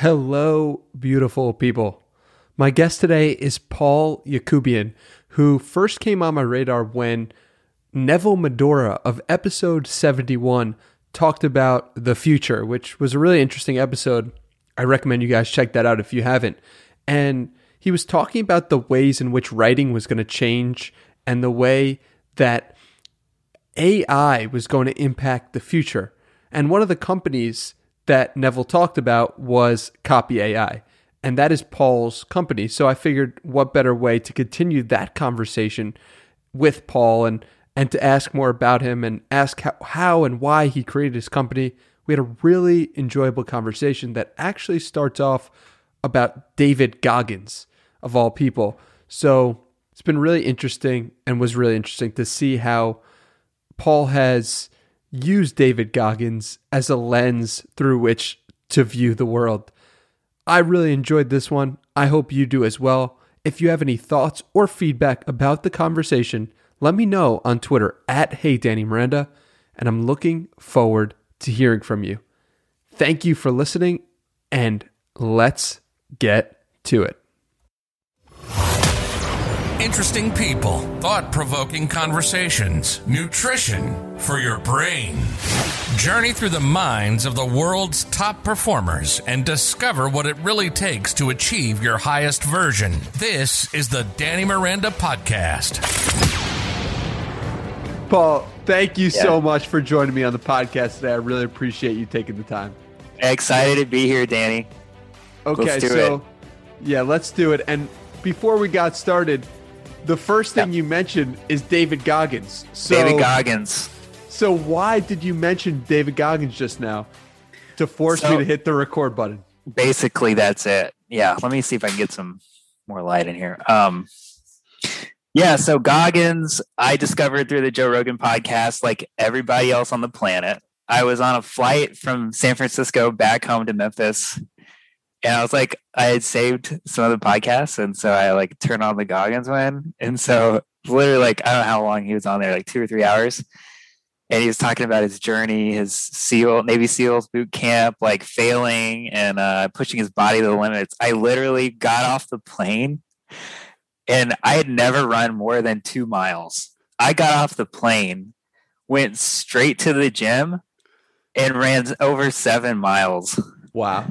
Hello, beautiful people. My guest today is Paul Yacoubian, who first came on my radar when Neville Medhora of episode 71 talked about the future, which was a really interesting episode. I recommend you guys check that out if you haven't. And he was talking about the ways in which writing was going to change and the way that AI was going to impact the future. And one of the companies that Neville talked about was Copy AI. And that is Paul's company. So I figured what better way to continue that conversation with Paul and and to ask more about him and ask how, how and why he created his company. We had a really enjoyable conversation that actually starts off about David Goggins, of all people. So it's been really interesting and was really interesting to see how Paul has used David Goggins as a lens through which to view the world. I really enjoyed this one. I hope you do as well. If you have any thoughts or feedback about the conversation, let me know on Twitter at Hey Danny Miranda, and I'm looking forward to hearing from you. Thank you for listening, and let's get to it. Interesting people, thought provoking conversations, nutrition for your brain. Journey through the minds of the world's top performers and discover what it really takes to achieve your highest version. This is the Danny Miranda Podcast. Paul, thank you yeah. so much for joining me on the podcast today. I really appreciate you taking the time. Excited to be here, Danny. Okay, so it. yeah, let's do it. And before we got started, the first thing you mentioned is David Goggins. So, David Goggins. So why did you mention David Goggins just now to force so, me to hit the record button? Basically, that's it. Yeah. Let me see if I can get some more light in here. Um, yeah. So Goggins, I discovered through the Joe Rogan podcast, like everybody else on the planet. I was on a flight from San Francisco back home to Memphis and I was like, I had saved some of the podcasts, and so I like turned on the Goggins one, and so literally like I don't know how long he was on there, like two or three hours, and he was talking about his journey, his SEAL Navy SEALs boot camp, like failing and uh, pushing his body to the limits. I literally got off the plane, and I had never run more than two miles. I got off the plane, went straight to the gym, and ran over seven miles. Wow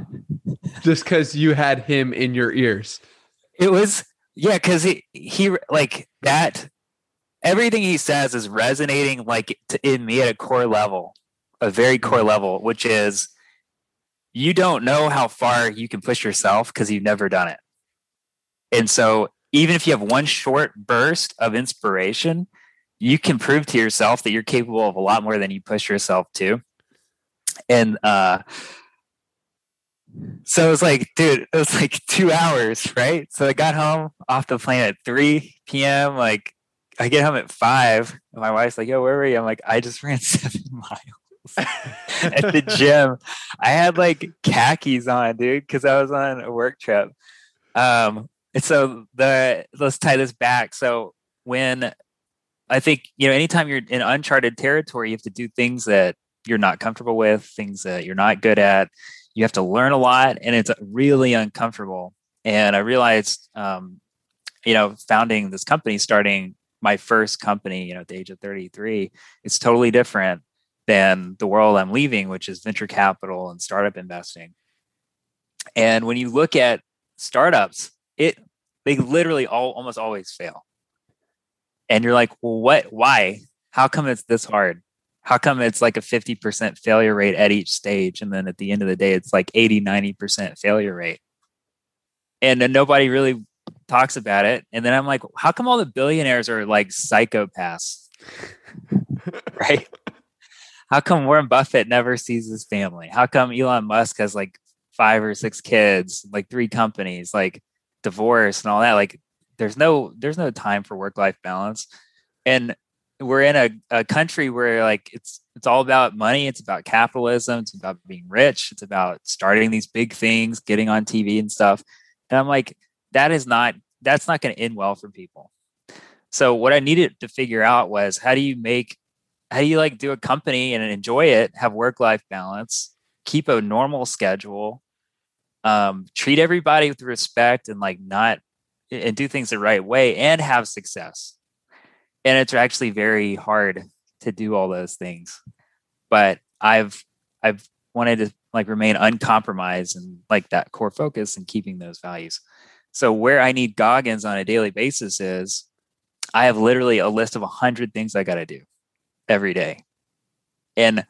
just because you had him in your ears. It was yeah, because he he like that. Everything he says is resonating like to, in me at a core level, a very core mm-hmm. level, which is you don't know how far you can push yourself because you've never done it. And so, even if you have one short burst of inspiration, you can prove to yourself that you're capable of a lot more than you push yourself to. And uh, so it was like, dude, it was like two hours, right? So I got home off the plane at 3 p.m. Like I get home at five. And my wife's like, yo, where were you? I'm like, I just ran seven miles at the gym. I had like khakis on, dude, because I was on a work trip. Um, and so the let's tie this back. So when I think, you know, anytime you're in uncharted territory, you have to do things that you're not comfortable with, things that you're not good at you have to learn a lot and it's really uncomfortable. And i realized um, you know founding this company starting my first company you know at the age of 33 it's totally different than the world i'm leaving which is venture capital and startup investing. And when you look at startups it they literally all almost always fail. And you're like well what why? How come it's this hard how come it's like a 50% failure rate at each stage and then at the end of the day it's like 80 90% failure rate? And then nobody really talks about it and then i'm like how come all the billionaires are like psychopaths? Right? How come warren buffett never sees his family? How come elon musk has like five or six kids like three companies like divorce and all that? Like there's no there's no time for work life balance. And we're in a, a country where like it's it's all about money it's about capitalism it's about being rich it's about starting these big things getting on tv and stuff and i'm like that is not that's not going to end well for people so what i needed to figure out was how do you make how do you like do a company and enjoy it have work life balance keep a normal schedule um, treat everybody with respect and like not and do things the right way and have success. And it's actually very hard to do all those things. But I've I've wanted to like remain uncompromised and like that core focus and keeping those values. So where I need Goggins on a daily basis is I have literally a list of a hundred things I got to do every day. And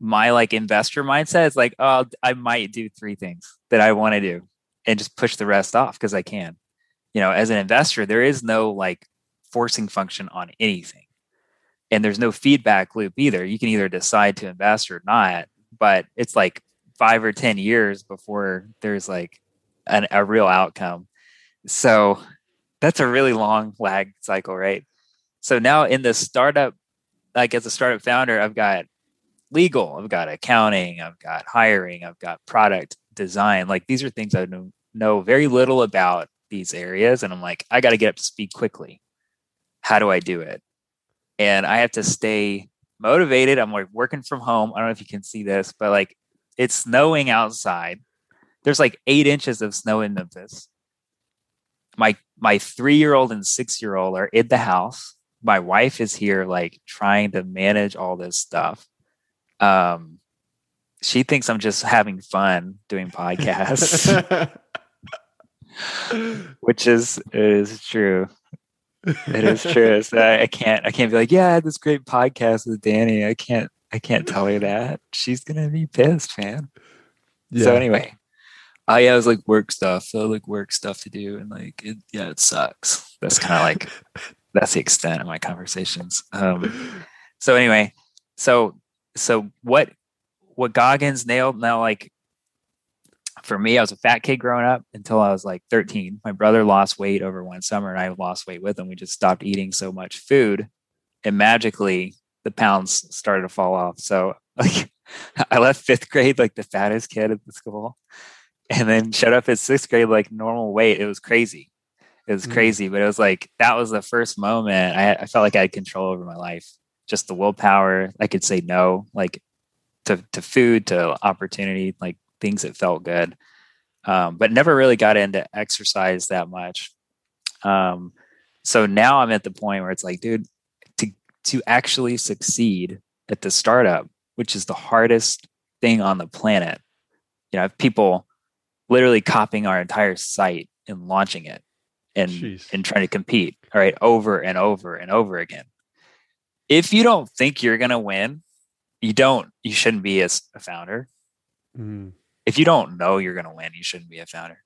my like investor mindset is like, oh, I might do three things that I want to do and just push the rest off because I can. You know, as an investor, there is no like forcing function on anything. And there's no feedback loop either. You can either decide to invest or not, but it's like five or 10 years before there's like an, a real outcome. So that's a really long lag cycle, right? So now in the startup, like as a startup founder, I've got legal, I've got accounting, I've got hiring, I've got product design. Like these are things I know, know very little about these areas. And I'm like, I got to get up to speed quickly. How do I do it? And I have to stay motivated. I'm like working from home. I don't know if you can see this, but like it's snowing outside. There's like eight inches of snow in Memphis. My my three year old and six year old are in the house. My wife is here, like trying to manage all this stuff. Um, she thinks I'm just having fun doing podcasts, which is is true. It is true. So I, I, can't I can't be like, yeah, I had this great podcast with Danny. I can't I can't tell her that. She's gonna be pissed, man. Yeah. So anyway, I yeah, it was like work stuff. So like work stuff to do, and like it, yeah, it sucks. That's kind of like that's the extent of my conversations. Um, so anyway, so so what what Goggins nailed now, like for me, I was a fat kid growing up until I was like 13. My brother lost weight over one summer and I lost weight with him. We just stopped eating so much food and magically the pounds started to fall off. So like I left fifth grade like the fattest kid at the school and then showed up at sixth grade like normal weight. It was crazy. It was mm. crazy, but it was like that was the first moment I, I felt like I had control over my life. Just the willpower. I could say no. Like to to food to opportunity like things that felt good um, but never really got into exercise that much um, so now i'm at the point where it's like dude to to actually succeed at the startup which is the hardest thing on the planet you know people literally copying our entire site and launching it and Jeez. and trying to compete all right over and over and over again if you don't think you're going to win you don't you shouldn't be as a founder mm. If you don't know you're going to win you shouldn't be a founder.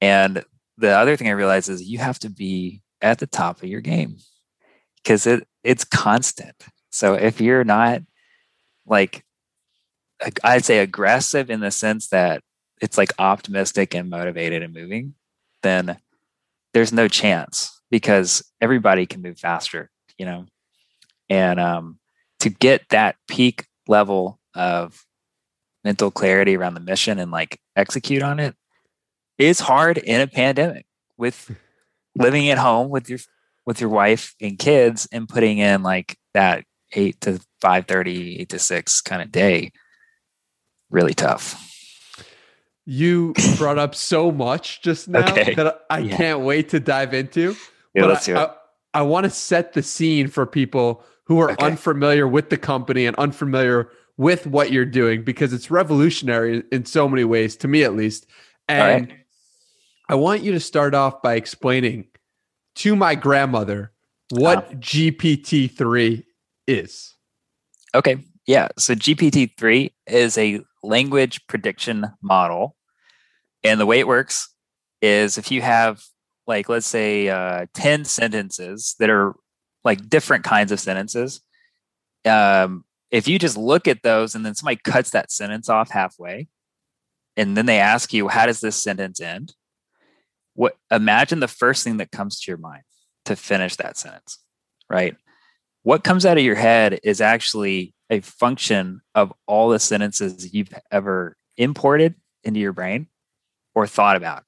And the other thing i realized is you have to be at the top of your game because it it's constant. So if you're not like i'd say aggressive in the sense that it's like optimistic and motivated and moving then there's no chance because everybody can move faster you know? And um to get that peak level of mental clarity around the mission and like execute on it is hard in a pandemic with living at home with your with your wife and kids and putting in like that 8 to 5:30 8 to 6 kind of day really tough you brought up so much just now okay. that I yeah. can't wait to dive into. Yeah, but let's I, I, I want to set the scene for people who are okay. unfamiliar with the company and unfamiliar with what you're doing because it's revolutionary in so many ways, to me at least. And right. I want you to start off by explaining to my grandmother what uh, uh-huh. GPT-3 is. Okay. Yeah. So GPT-3 is a language prediction model. And the way it works is if you have, like, let's say uh, 10 sentences that are like different kinds of sentences. Um, if you just look at those and then somebody cuts that sentence off halfway, and then they ask you, "How does this sentence end?" What imagine the first thing that comes to your mind to finish that sentence, right? What comes out of your head is actually a function of all the sentences you've ever imported into your brain or thought about,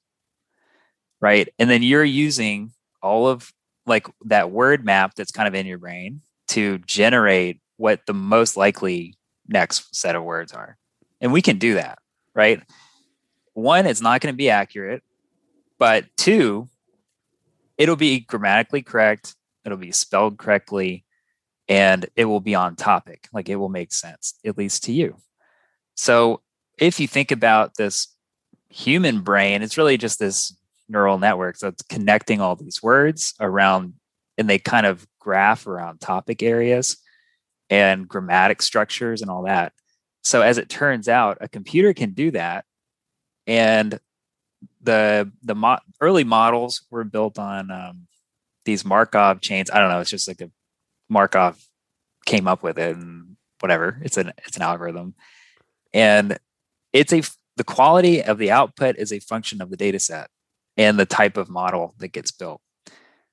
right? And then you're using all of like that word map that's kind of in your brain to generate what the most likely next set of words are. And we can do that, right? one, it's not going to be accurate, but two, it'll be grammatically correct, it'll be spelled correctly, and it will be on topic. Like it will make sense, at least to you. So if you think about this human brain, it's really just this neural network that's connecting all these words around, and they kind of graph around topic areas and grammatic structures and all that. So as it turns out, a computer can do that, and the the mo- early models were built on um, these Markov chains. I don't know. It's just like a Markov came up with it, and whatever. It's an it's an algorithm, and it's a the quality of the output is a function of the data set and the type of model that gets built.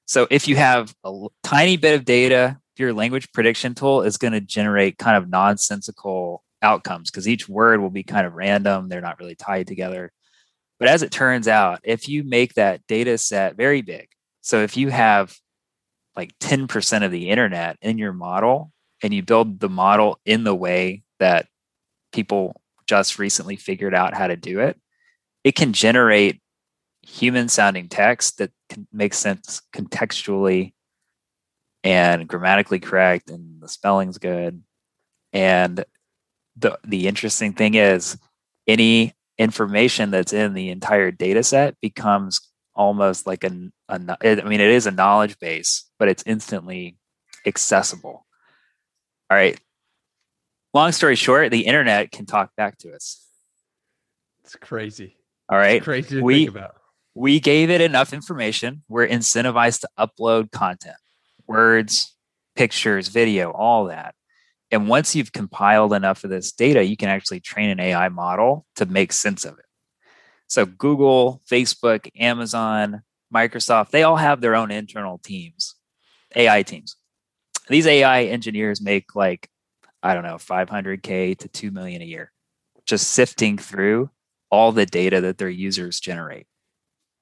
So if you have a tiny bit of data, your language prediction tool is going to generate kind of nonsensical outcomes because each word will be kind of random. They're not really tied together. But as it turns out, if you make that data set very big, so if you have like 10% of the internet in your model and you build the model in the way that people just recently figured out how to do it, it can generate human sounding text that can make sense contextually and grammatically correct and the spelling's good. And the the interesting thing is any information that's in the entire data set becomes almost like a, a I mean it is a knowledge base, but it's instantly accessible. All right, long story short, the internet can talk back to us. It's crazy. All right. It's crazy we, think about. We gave it enough information. We're incentivized to upload content, words, pictures, video, all that. And once you've compiled enough of this data, you can actually train an AI model to make sense of it. So Google, Facebook, Amazon, Microsoft, they all have their own internal teams, AI teams. These AI engineers make like I don't know, 500K to 2 million a year, just sifting through all the data that their users generate.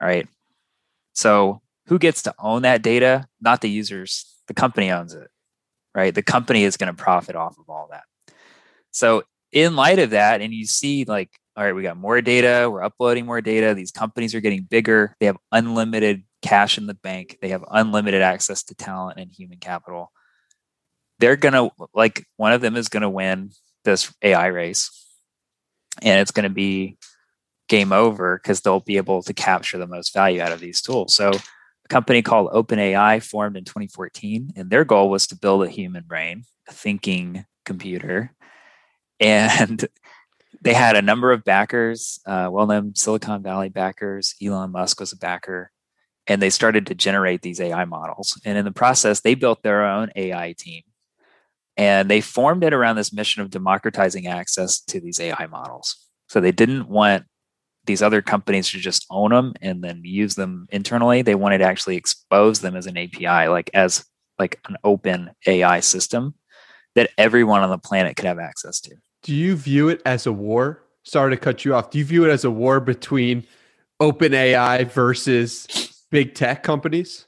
All right. So, who gets to own that data? Not the users, the company owns it, right? The company is going to profit off of all that. So, in light of that, and you see, like, all right, we got more data, we're uploading more data, these companies are getting bigger, they have unlimited cash in the bank, they have unlimited access to talent and human capital they're gonna like one of them is gonna win this AI race, and it's gonna be game over because they'll be able to capture the most value out of these tools. So a company called OpenAI formed in 2014, and their goal was to build a human brain, a thinking computer, and they had a number of backers, uh, well-known Silicon Valley backers. Elon Musk was a backer, and they started to generate these AI models. And in the process, they built their own AI team and they formed it around this mission of democratizing access to these AI models. So they didn't want these other companies to just own them and then use them internally. They wanted to actually expose them as an API, like as like an open AI system that everyone on the planet could have access to. Do you view it as a war? Sorry to cut you off. Do you view it as a war between open AI versus big tech companies?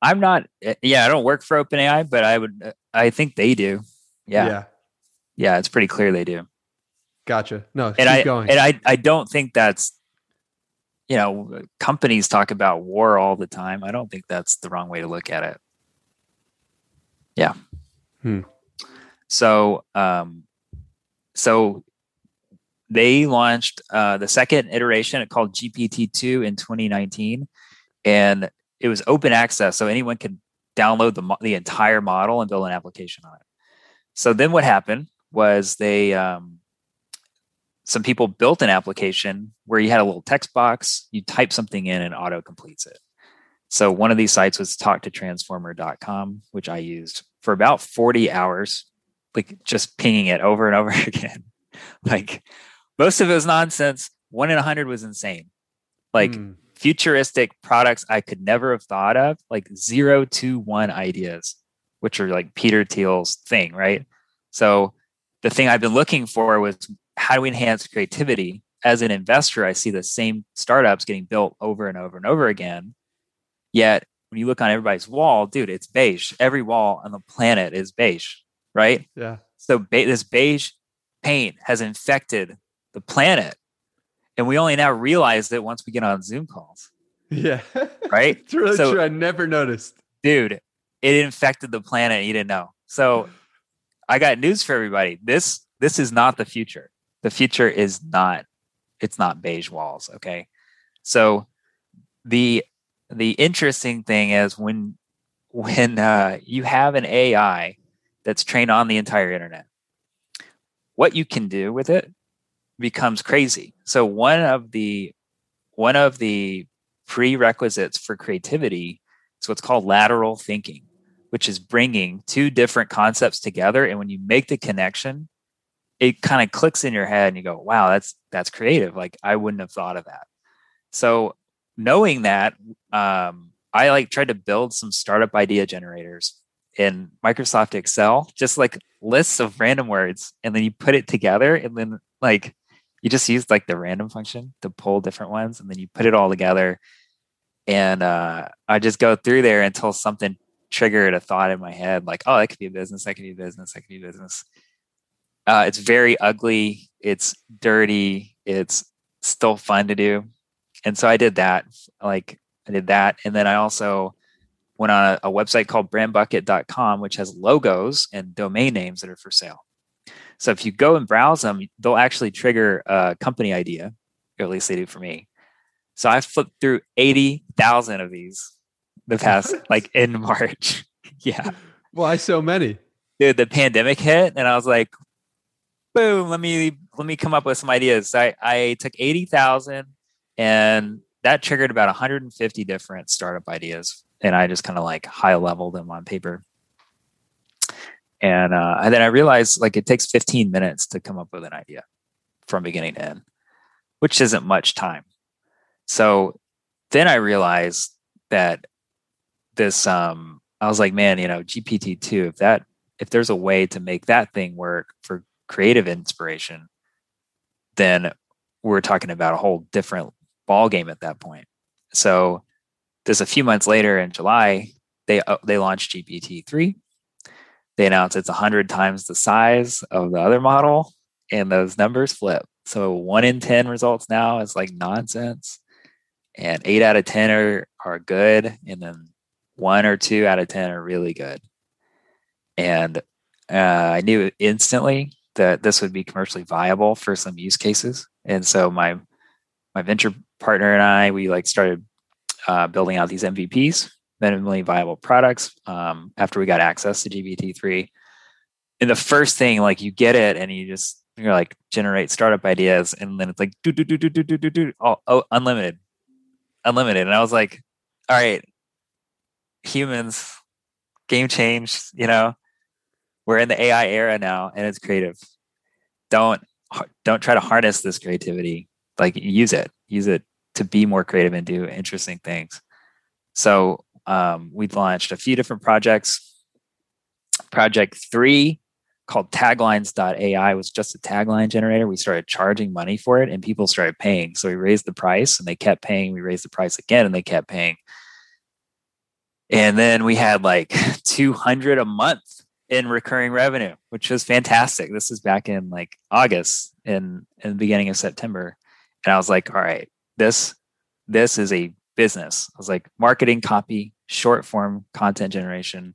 I'm not. Eh, yeah, I don't work for OpenAI, but I would. Eh, I think they do. Yeah. Yeah. Yeah. It's pretty clear they do. Gotcha. No, and I going. and I I don't think that's. You know, companies talk about war all the time. I don't think that's the wrong way to look at it. Yeah. Hmm. So, um, so they launched uh, the second iteration called GPT two in 2019, and it was open access, so anyone could download the the entire model and build an application on it. So then what happened was they um, some people built an application where you had a little text box, you type something in and auto completes it. So one of these sites was talktotransformer.com, which I used for about 40 hours, like just pinging it over and over again. like most of it was nonsense. One in a hundred was insane. Like mm futuristic products I could never have thought of, like zero to one ideas, which are like Peter Thiel's thing, right? So the thing I've been looking for was how do we enhance creativity? As an investor, I see the same startups getting built over and over and over again. Yet when you look on everybody's wall, dude, it's beige. Every wall on the planet is beige, right? Yeah. So be- this beige paint has infected the planet and we only now realize it once we get on Zoom calls, Yeah. right? it's really So- true. I never noticed. Dude, it infected the planet. You didn't know. So I got news for everybody. This this is not the future. The future is not it's not beige walls, okay? So the the interesting thing is when when uh, you have an AI that's trained on the entire internet, what you can do with it becomes crazy. So one of the one of the prerequisites for creativity is what's called lateral thinking, which is bringing two different concepts together. And when you make the connection, it kind of clicks in your head and you go, wow, that's that's creative. Like I wouldn't have thought of that. So knowing that, um, I like tried to build some startup idea generators in Microsoft Excel, just like lists of random words, and then you put it together, and then like you just use like the random function to pull different ones, and then you put it all together. And uh, I just go through there until something triggered a thought in my head, like, oh, that could be a business, that could be a business, that could be a business. Uh, it's very ugly. It's dirty. It's still fun to do. And so I did that. Like I did that. And then I also went on a, a website called brandbucket.com, which has logos and domain names that are for sale. So if you go and browse them, they'll actually trigger a company idea, or at least they do for me. So I flipped through 80,000 of these the past, like in March. yeah Why so many? dude, the pandemic hit, and I was like, boom, let me let me come up with some ideas. I, I took eighty thousand, and that triggered about 150 different startup ideas, and I just kind of like high leveled them on paper. And, uh, and then I realized like it takes 15 minutes to come up with an idea from beginning to end, which isn't much time. So then I realized that this um I was like, man, you know, GPT two, if that if there's a way to make that thing work for creative inspiration, then we're talking about a whole different ball game at that point. So just a few months later in July, they uh, they launched GPT three. They announced it's hundred times the size of the other model, and those numbers flip. So one in ten results now is like nonsense, and eight out of ten are are good, and then one or two out of ten are really good. And uh, I knew instantly that this would be commercially viable for some use cases, and so my my venture partner and I we like started uh, building out these MVPs, minimally viable products. Um, after we got access to GPT three, and the first thing like you get it and you just you're like generate startup ideas, and then it's like do do do do do do do do oh, oh unlimited, unlimited, and I was like, all right, humans, game change, you know. We're in the AI era now, and it's creative. Don't don't try to harness this creativity. Like use it, use it to be more creative and do interesting things. So um, we launched a few different projects. Project three called taglines.ai was just a tagline generator. We started charging money for it and people started paying. So we raised the price and they kept paying. We raised the price again and they kept paying. And then we had like 200 a month in recurring revenue, which was fantastic. This is back in like August in, in the beginning of September. And I was like, all right, this this is a business. I was like, marketing, copy, short form content generation.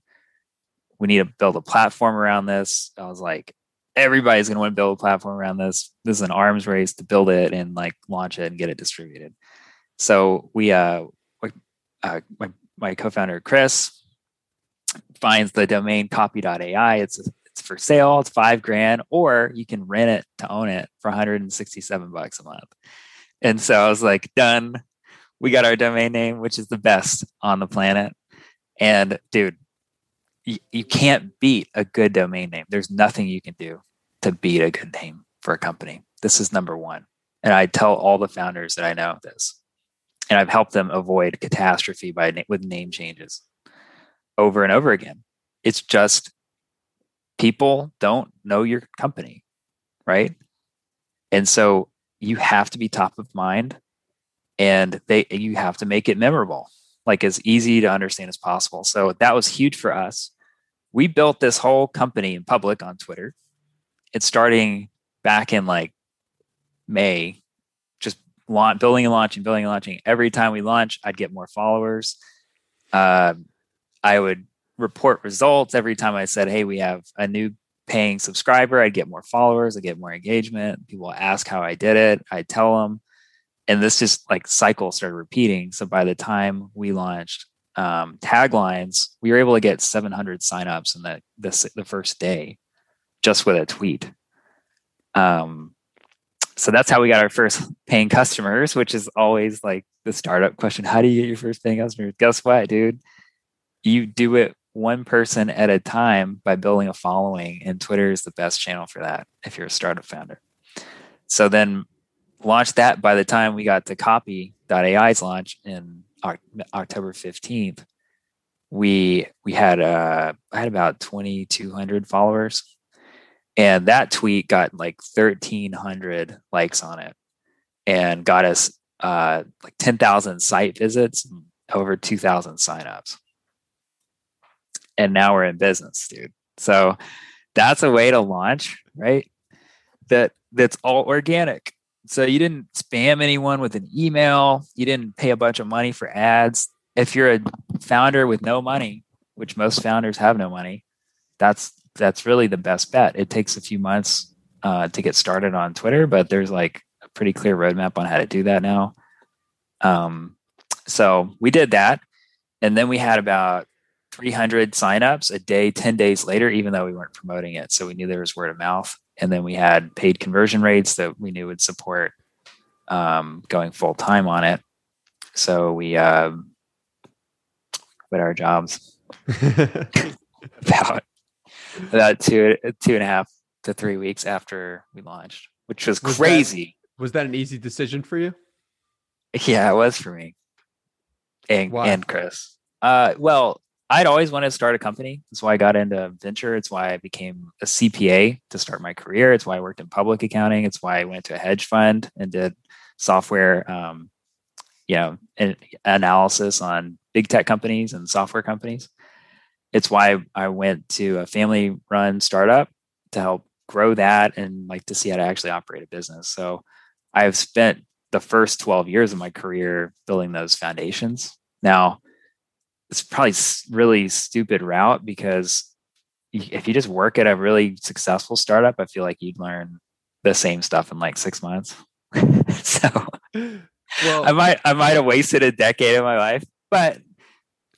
We need to build a platform around this. I was like, everybody's going to want to build a platform around this. This is an arms race to build it and like launch it and get it distributed. So we, uh, uh my my co-founder Chris finds the domain copy.ai. It's it's for sale. It's five grand, or you can rent it to own it for 167 bucks a month. And so I was like, done. We got our domain name, which is the best on the planet. And dude, you, you can't beat a good domain name. There's nothing you can do to beat a good name for a company. This is number one. And I tell all the founders that I know this. And I've helped them avoid catastrophe by with name changes over and over again. It's just people don't know your company, right? And so you have to be top of mind and they you have to make it memorable, like as easy to understand as possible. So that was huge for us. We built this whole company in public on Twitter. It's starting back in like May, just launch, building and launching, building and launching. Every time we launch, I'd get more followers. Uh, I would report results every time I said, "Hey, we have a new paying subscriber." I'd get more followers. I'd get more engagement. People ask how I did it. I tell them, and this just like cycle started repeating. So by the time we launched um, taglines, we were able to get 700 signups in the, the the first day, just with a tweet. Um, so that's how we got our first paying customers, which is always like the startup question. How do you get your first paying customers? Guess what, dude? You do it one person at a time by building a following, and Twitter is the best channel for that if you're a startup founder. So then launch that by the time we got to copy.ai's launch in October 15th, we we had uh I had about 2200 followers and that tweet got like 1300 likes on it and got us uh like 10,000 site visits over 2000 signups and now we're in business dude. So that's a way to launch right? That that's all organic. So you didn't spam anyone with an email. You didn't pay a bunch of money for ads. If you're a founder with no money which most founders have no money that's that's really the best bet. It takes a few months uh, to get started on twitter but there's like a pretty clear roadmap on how to do that now. Um, so we did that and then we had about 300 signups a day 10 days later even though we weren't promoting it. So we knew there was word of mouth. And then we had paid conversion rates that we knew would support um, going full time on it. So we uh, quit our jobs. About about two two and a half to three weeks after we launched which was, was crazy. that, was that an easy decision for you? Yeah it was for me. And, and chris. Uh, well I'd always wanted to start a company. That's why I got into venture. It's why I became a CPA to start my career. It's why I worked in public accounting. It's why I went to a hedge fund and did software, um, you know, analysis on big tech companies and software companies. It's why I went to a family run startup to help grow that and like to see how to actually operate a business. So I've spent the first 12 years of my career building those foundations. Now, it's probably really stupid route because if you just work at a really successful startup, I feel like you'd learn the same stuff in like six months. so well, I might I might have wasted a decade of my life, but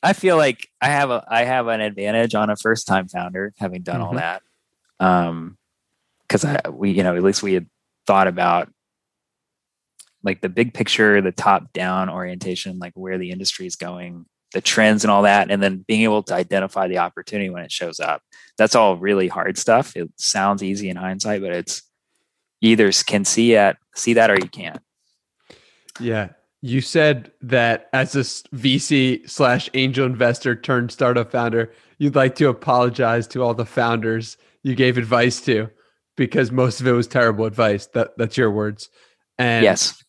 I feel like I have a I have an advantage on a first time founder having done mm-hmm. all that. Um, because I we you know at least we had thought about like the big picture, the top down orientation, like where the industry is going, the trends and all that and then being able to identify the opportunity when it shows up. That's all really hard stuff. It sounds easy in hindsight but it's either can see it see that or you can't. Yeah. You said that as a vc slash angel investor turned startup founder you'd like to apologize to all the founders you gave advice to because most of it was terrible advice. That that's your words. And yes.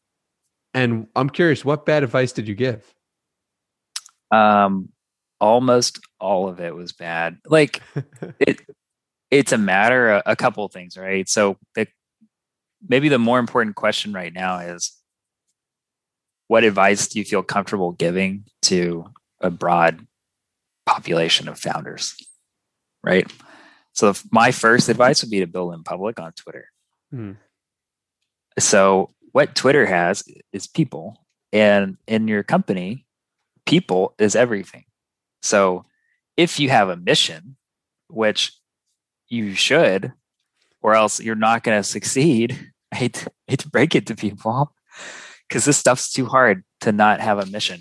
and i'm curious what bad advice did you give um, almost all of it was bad. Like it, it's a matter of a couple of things, right? So the, maybe the more important question right now is what advice do you feel comfortable giving to a broad population of founders right so my first advice would be to build in public on twitter mm. so what twitter has is people and in your company people is everything. So if you have a mission, which you should, or else you're not going to succeed, I hate, to, I hate to break it to people because this stuff's too hard to not have a mission,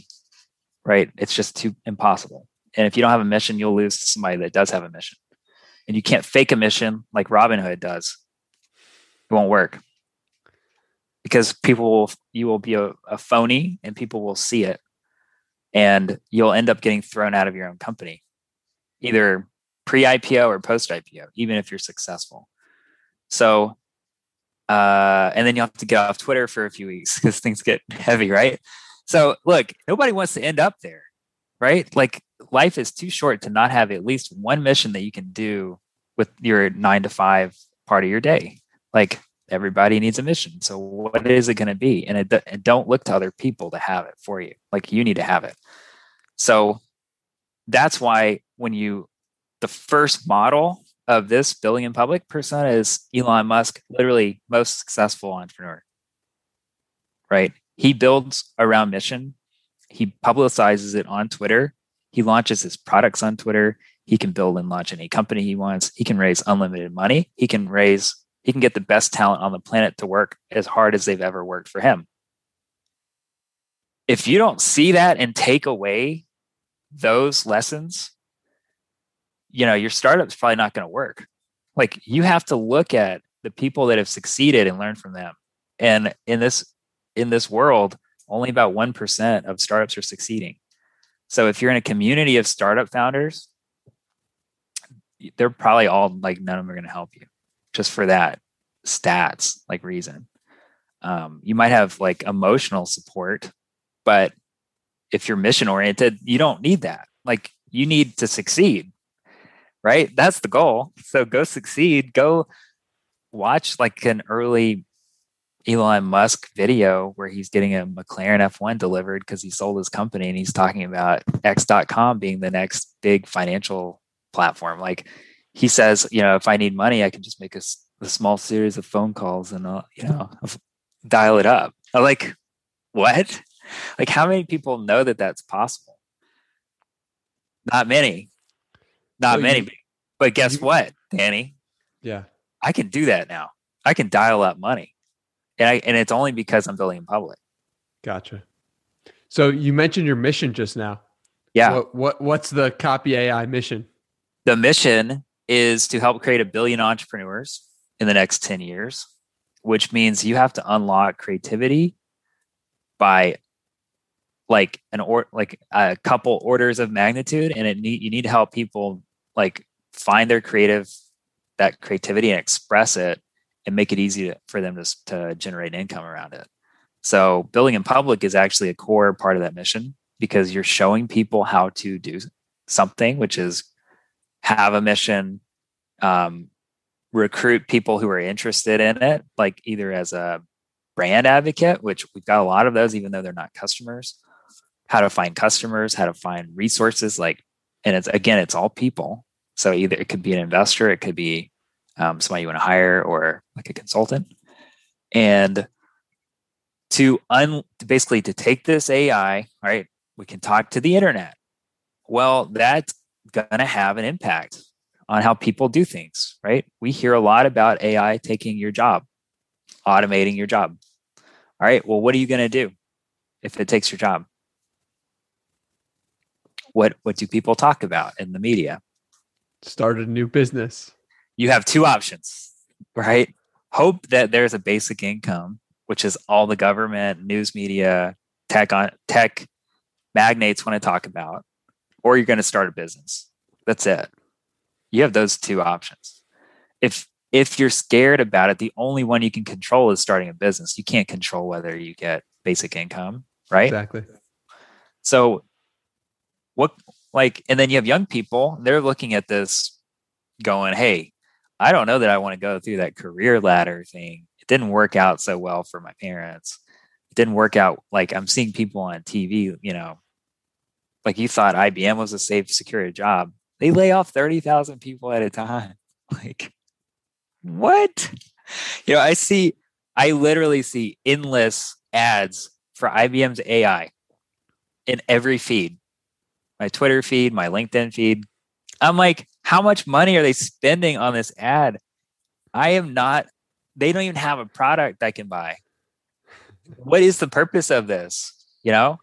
right? It's just too impossible. And if you don't have a mission, you'll lose to somebody that does have a mission. And you can't fake a mission like Robinhood does. It won't work because people will, you will be a, a phony and people will see it and you'll end up getting thrown out of your own company, either pre IPO or post IPO, even if you're successful. So, uh, and then you have to get off Twitter for a few weeks because things get heavy, right? So, look, nobody wants to end up there, right? Like, life is too short to not have at least one mission that you can do with your nine to five part of your day. Like, everybody needs a mission. So what is it going to be? And, it, and don't look to other people to have it for you. Like you need to have it. So that's why when you the first model of this building in public persona is Elon Musk, literally most successful entrepreneur. Right? He builds around mission. He publicizes it on Twitter. He launches his products on Twitter. He can build and launch any company he wants. He can raise unlimited money. He can raise, he can get the best talent on the planet to work as hard as they've ever worked for him. If you don't see that and take away those lessons, you know, your startup's probably not going to work. Like you have to look at the people that have succeeded and learn from them. And in this in this world, only about 1% of startups are succeeding. So if you're in a community of startup founders, they're probably all like none of them are going to help you just for that stats like reason. Um, you might have like emotional support, but if you're mission oriented, you don't need that. Like you need to succeed, right? That's the goal. So go succeed. Go watch like an early Elon Musk video where he's getting a McLaren F1 delivered because he sold his company and he's talking about X.com being the next big financial platform. Like he says, you know, if I need money, I can just make a, a small series of phone calls and, I'll, you know, dial it up. I'm like, what? Like, how many people know that that's possible? Not many. Not many. You, but guess you, what, Danny? Yeah. I can do that now. I can dial up money. And I and it's only because I'm building in public. Gotcha. So you mentioned your mission just now. Yeah. What, what what's the copy AI mission? The mission is to help create a billion entrepreneurs in the next 10 years, which means you have to unlock creativity by like an or like a couple orders of magnitude and it need you need to help people like find their creative that creativity and express it and make it easy to, for them to, to generate income around it. So building in public is actually a core part of that mission because you're showing people how to do something which is have a mission um, recruit people who are interested in it like either as a brand advocate which we've got a lot of those even though they're not customers how to find customers, how to find resources. Like, and it's again, it's all people. So either it could be an investor, it could be um, somebody you want to hire, or like a consultant. And to un basically to take this AI, right? We can talk to the internet. Well, that's gonna have an impact on how people do things, right? We hear a lot about AI taking your job, automating your job. All right. Well, what are you going to do if it takes your job? what what do people talk about in the media? Start a new business. You have two options, right? Hope that there's a basic income, which is all the government, news media, tech on tech magnates want to talk about, or you're going to start a business. That's it. You have those two options. If if you're scared about it, the only one you can control is starting a business. You can't control whether you get basic income, right? Exactly. So what like and then you have young people they're looking at this going hey i don't know that i want to go through that career ladder thing it didn't work out so well for my parents it didn't work out like i'm seeing people on tv you know like you thought ibm was a safe secure job they lay off 30,000 people at a time like what you know i see i literally see endless ads for ibm's ai in every feed my Twitter feed, my LinkedIn feed. I'm like, how much money are they spending on this ad? I am not, they don't even have a product I can buy. What is the purpose of this? You know?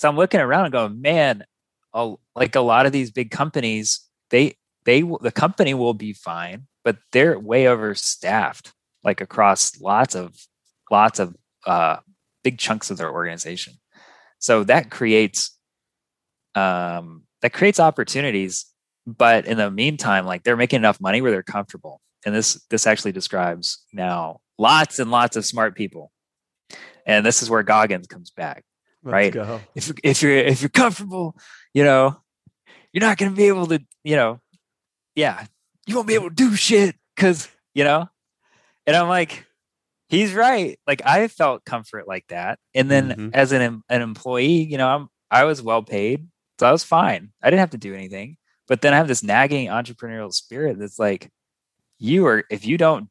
So I'm looking around and going, man, a, like a lot of these big companies, they, they, the company will be fine, but they're way overstaffed, like across lots of, lots of, uh, big chunks of their organization. So that creates um, that creates opportunities but in the meantime like they're making enough money where they're comfortable. And this this actually describes now lots and lots of smart people. And this is where goggins comes back Let's right go. if, if you're if you're comfortable you know you're not going to be able to you know yeah you won't be able to do shit because you know and i'm like he's right. Like I felt comfort like that. And then Mhm. as an an employee, you know, I'm I was well paid, so I was fine. I didn't have to do anything. But then I have this nagging entrepreneurial spirit that's like, you are if you don't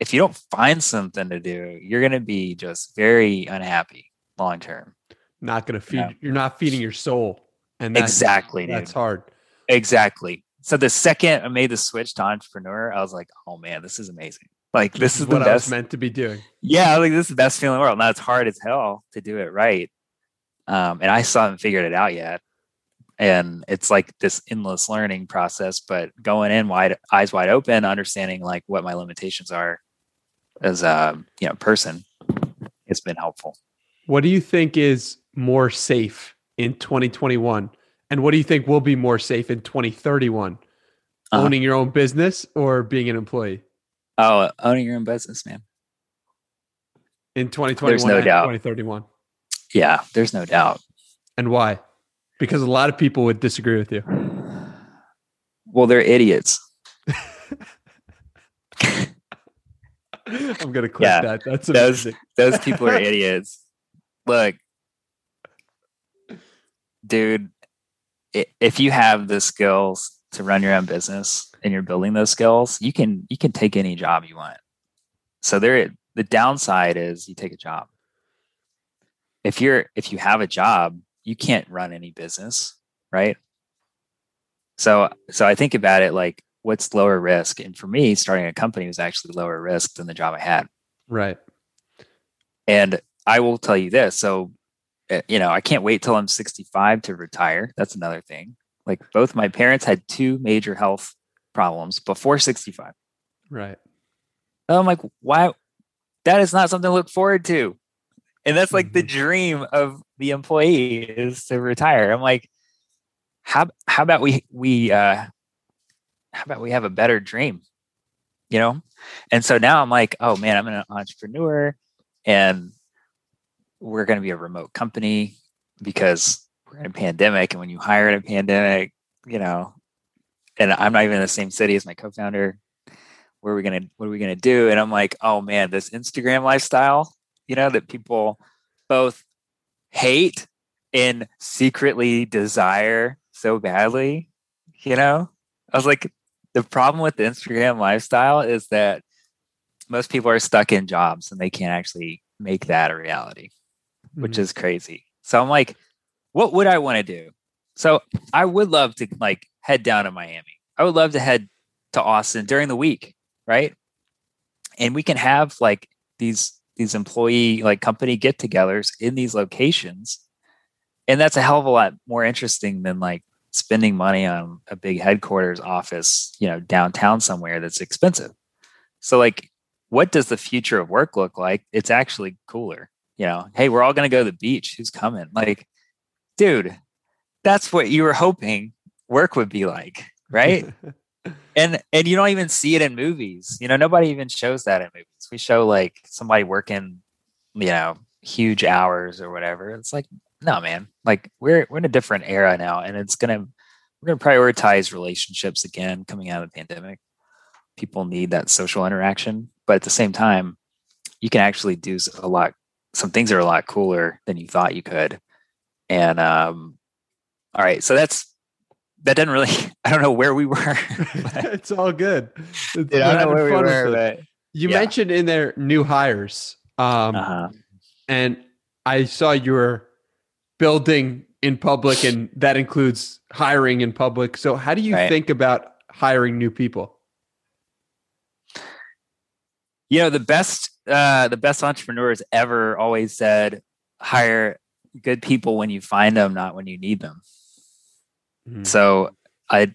if you don't find something to do, you're gonna be just very unhappy long term. Not gonna feed. Yeah. You're not feeding your soul, and that's, Exactly, dude. That's hard. Exactly. So the second I made the switch to entrepreneur, I was like, oh man, this is amazing. Like this is the what I was meant to be doing. Yeah, like this is the best feeling in the world. Now it's hard as hell to do it right. Um, and I still haven't figured it out yet. And it's like this endless learning process, but going in wide eyes wide open, understanding like what my limitations are as a you know person, it's been helpful. What do you think is more safe in 2021? And what do you think will be more safe in 2031? Uh-huh. Owning your own business or being an employee? Oh, owning your own business, man. In 2021 no and doubt. 2031. Yeah, there's no doubt. And why? Because a lot of people would disagree with you. Well, they're idiots. I'm gonna clip Yeah, that. That's those- amazing. Those people are idiots. Look, dude, if you have the skills to run your own business and you're building those skills, you can you can take any job you want. So there the downside is you take a job. If you're if you have a job, you can't run any business, right? So so I think about it like what's lower risk? And for me, starting a company was actually lower risk than the job I had. Right. And I will tell you this. So, uh, you know, I can't wait till I'm 65 to retire. That's another thing. Like both my parents had two major health problems before 65. Right. And I'm like, why? That is not something to look forward to. And that's like the Mhm. dream of the employee is to retire. I'm like, how how about we we uh how about we have a better dream? You know? And so now I'm like, oh man, I'm an entrepreneur and we're gonna be a remote company because we're in a pandemic. And when you hire in a pandemic, you know, and I'm not even in the same city as my co-founder, what are we gonna what are we gonna do? And I'm like, oh man, this Instagram lifestyle, you know, that people both hate and secretly desire so badly, you know? I was like, the problem with the Instagram lifestyle is that most people are stuck in jobs and they can't actually make that a reality, which Mhm. is crazy. So I'm like, what would I want to do? So I would love to like head down to Miami. I would love to head to Austin during the week, right? And we can have like these these employee like company get-togethers in these locations. And that's a hell of a lot more interesting than like spending money on a big headquarters office, you know, downtown somewhere that's expensive. So like what does the future of work look like? It's actually cooler. You know, hey, we're all going to go to the beach. Who's coming? Like, dude, that's what you were hoping work would be like, right? and and you don't even see it in movies. You know, nobody even shows that in movies. We show like somebody working, you know, huge hours or whatever. It's like, no, man. Like we're we're in a different era now, and it's gonna we're gonna prioritize relationships again coming out of the pandemic. People need that social interaction, but at the same time, you can actually do a lot. Some things are a lot cooler than you thought you could. And um, all right, so that's that doesn't really. I don't know where we were. but- it's all good. It's- Dude, I don't know where we were, but You yeah. mentioned in there new hires. Um, uh-huh. and I saw you were building in public, and that includes hiring in public. So, how do you Right. think about hiring new people? You know the best uh the best entrepreneurs ever always said hire good people when you find them not when you need them. Mhm. so i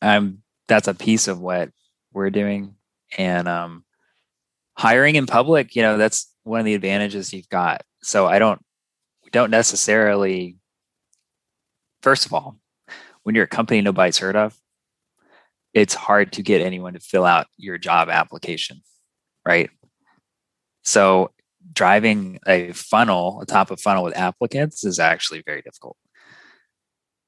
i'm that's a piece of what we're doing. And um hiring in public you know that's one of the advantages you've got. So i don't we don't necessarily first of all when you're a company nobody's heard of it's hard to get anyone to fill out your job application right? So driving a funnel a top of funnel with applicants is actually very difficult.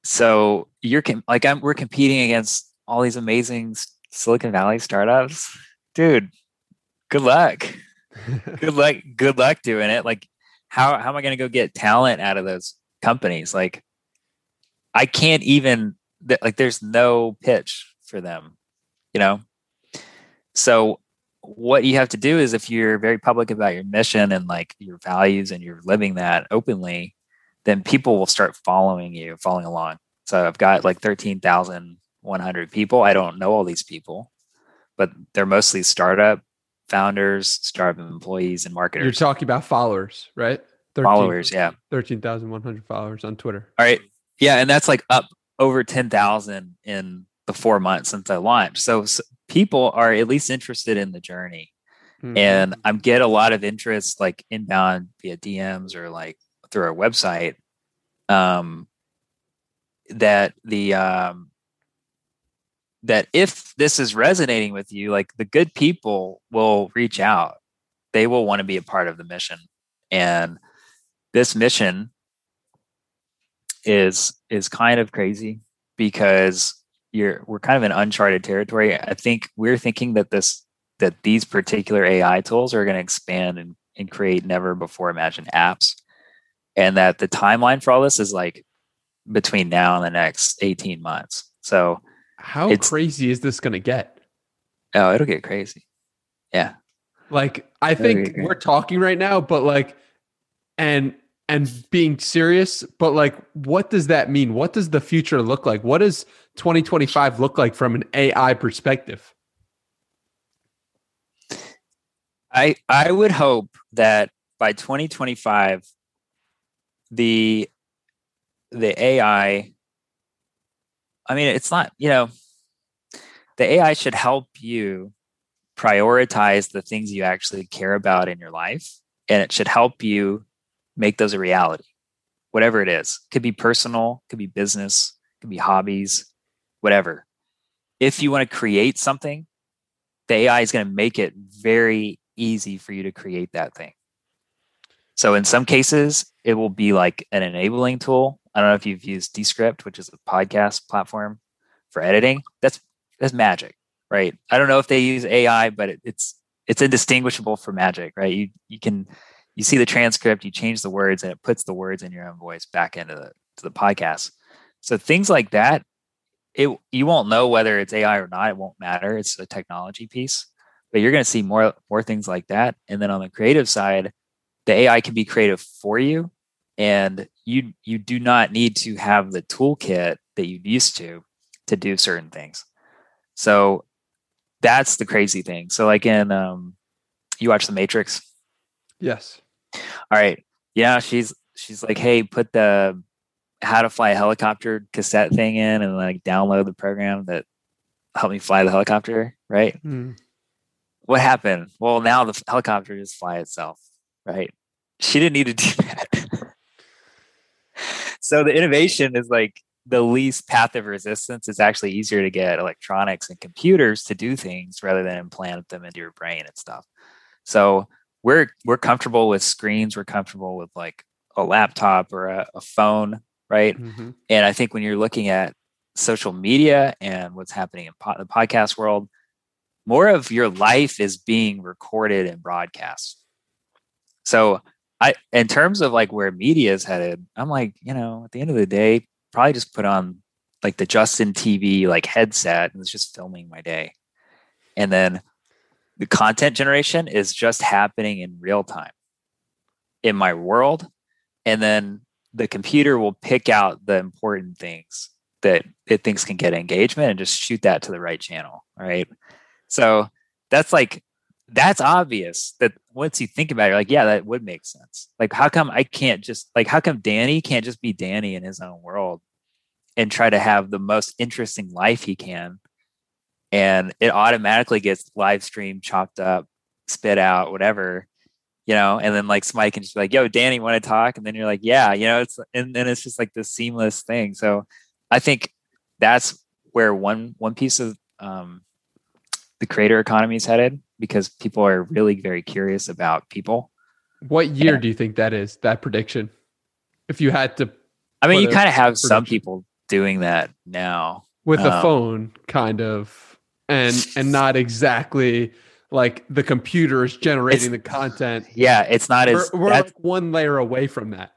So you're like I'm, we're competing against all these amazing silicon valley startups. Dude good luck. Good luck good luck doing it. Like how how am i going to go get talent out of those companies? Like i can't even like there's no pitch for them you know? So what you have to do is if you're very public about your mission and like your values and you're living that openly then people will start following you following along. So i've got like 13,100 people. I don't know all these people but they're mostly startup founders startup employees and marketers. You're talking about followers, right? 13 followers yeah. 13,100 followers on Twitter. all right. Yeah and that's like up over 10,000 in the 4 months since i launched so, s people are at least interested in the journey Mhm. and I'm get a lot of interest like inbound via DMs or like through our website. Um, that the um, that if this is resonating with you, like the good people will reach out. They will want to be a part of the mission, and this mission is is kind of crazy because you're we're kind of in uncharted territory. I think we're thinking that this that these particular AI tools are going to expand and, and create never before imagined apps. And that the timeline for all this is like between now and the next 18 months. So, How crazy is this going to get? oh, it'll get crazy. Yeah. Like I think we're talking right now, but like and and being serious, but like what does that mean? What does the future look like? What does 2025 look like from an AI perspective? I I would hope that by 2025 the the AI I mean it's not, you know, the AI should help you prioritize the things you actually care about in your life and it should help you make those a reality. Whatever it is. Could be personal, could be business, could be hobbies, whatever. If you want to create something, the AI is going to make it very easy for you to create that thing. So in some cases, it will be like an enabling tool. I don't know if you've used Descript, which is a podcast platform for editing. That's that's magic, right? I don't know if they use AI, but it, it's it's indistinguishable from magic, right? You you can you see the transcript, you change the words, and it puts the words in your own voice back into the to the podcast. So things like that, it you won't know whether it's AI or not. It won't matter. It's a technology piece but you're going to see more more things like that and then on the creative side the ai can be creative for you and you you do not need to have the toolkit that you used to to do certain things so that's the crazy thing so like in um you watch the matrix Yes. all right yeah she's she's like hey put the how to fly a helicopter cassette thing in and like download the program that helped me fly the helicopter right Mm. what happened? Well, now the helicopter just fly itself, right? She didn't need to do that. so the innovation is like the least path of resistance. It's actually easier to get electronics and computers to do things rather than implant them into your brain and stuff. So we're we're comfortable with screens. We're comfortable with like a laptop or a, a phone, right? Mhm. And I think when you're looking at social media and what's happening in po- the podcast world, more of your life is being recorded and broadcast. So I in terms of like where media is headed, I'm like, you know, at the end of the day, probably just put on like the Justin TV like headset and it's just filming my day. And then the content generation is just happening in real time in my world. And then the computer will pick out the important things that it thinks can get engagement and just shoot that to the right channel. Right. So that's like that's obvious that once you think about it, like, yeah, that would make sense. Like, how come I can't just like how come Danny can't just be Danny in his own world and try to have the most interesting life he can? And it automatically gets live streamed, chopped up, spit out, whatever, you know, and then like somebody can just be like, yo, Danny, want to talk? And then you're like, yeah, you know, it's and then it's just like this seamless thing. So I think that's where one one piece of um the creator economy is headed because people are really very curious about people. What year Yeah. do you think that is? That prediction? If you had to I mean, you kind of have some people doing that now. with a Um, phone kind of and and not exactly like the computer is generating the content. Yeah, it's not We're, as we're like one layer away from that.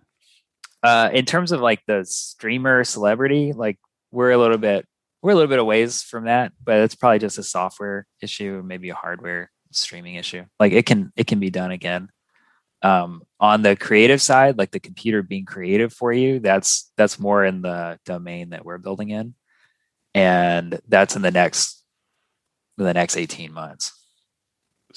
uh in terms of like the streamer celebrity, like we're a little bit we're a little bit a ways from that, but it's probably just a software issue, maybe a hardware streaming issue. Like it can it can be done again. Um on the creative side, like the computer being creative for you, that's that's more in the domain that we're building in. And that's in the next the next 18 months.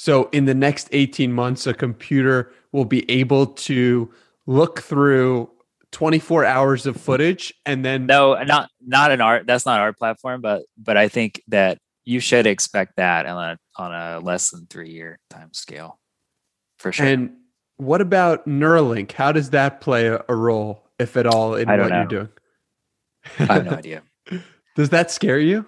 So in the next 18 months, a computer will be able to look through 24 hours of footage and then No, not not an art. That's not our platform, but but I think that you should expect that on a on a less than three year time scale, for sure. and what about Neuralink? How does that play a, a role, if at all, in what don't you're doing? I have no idea. Does that scare you?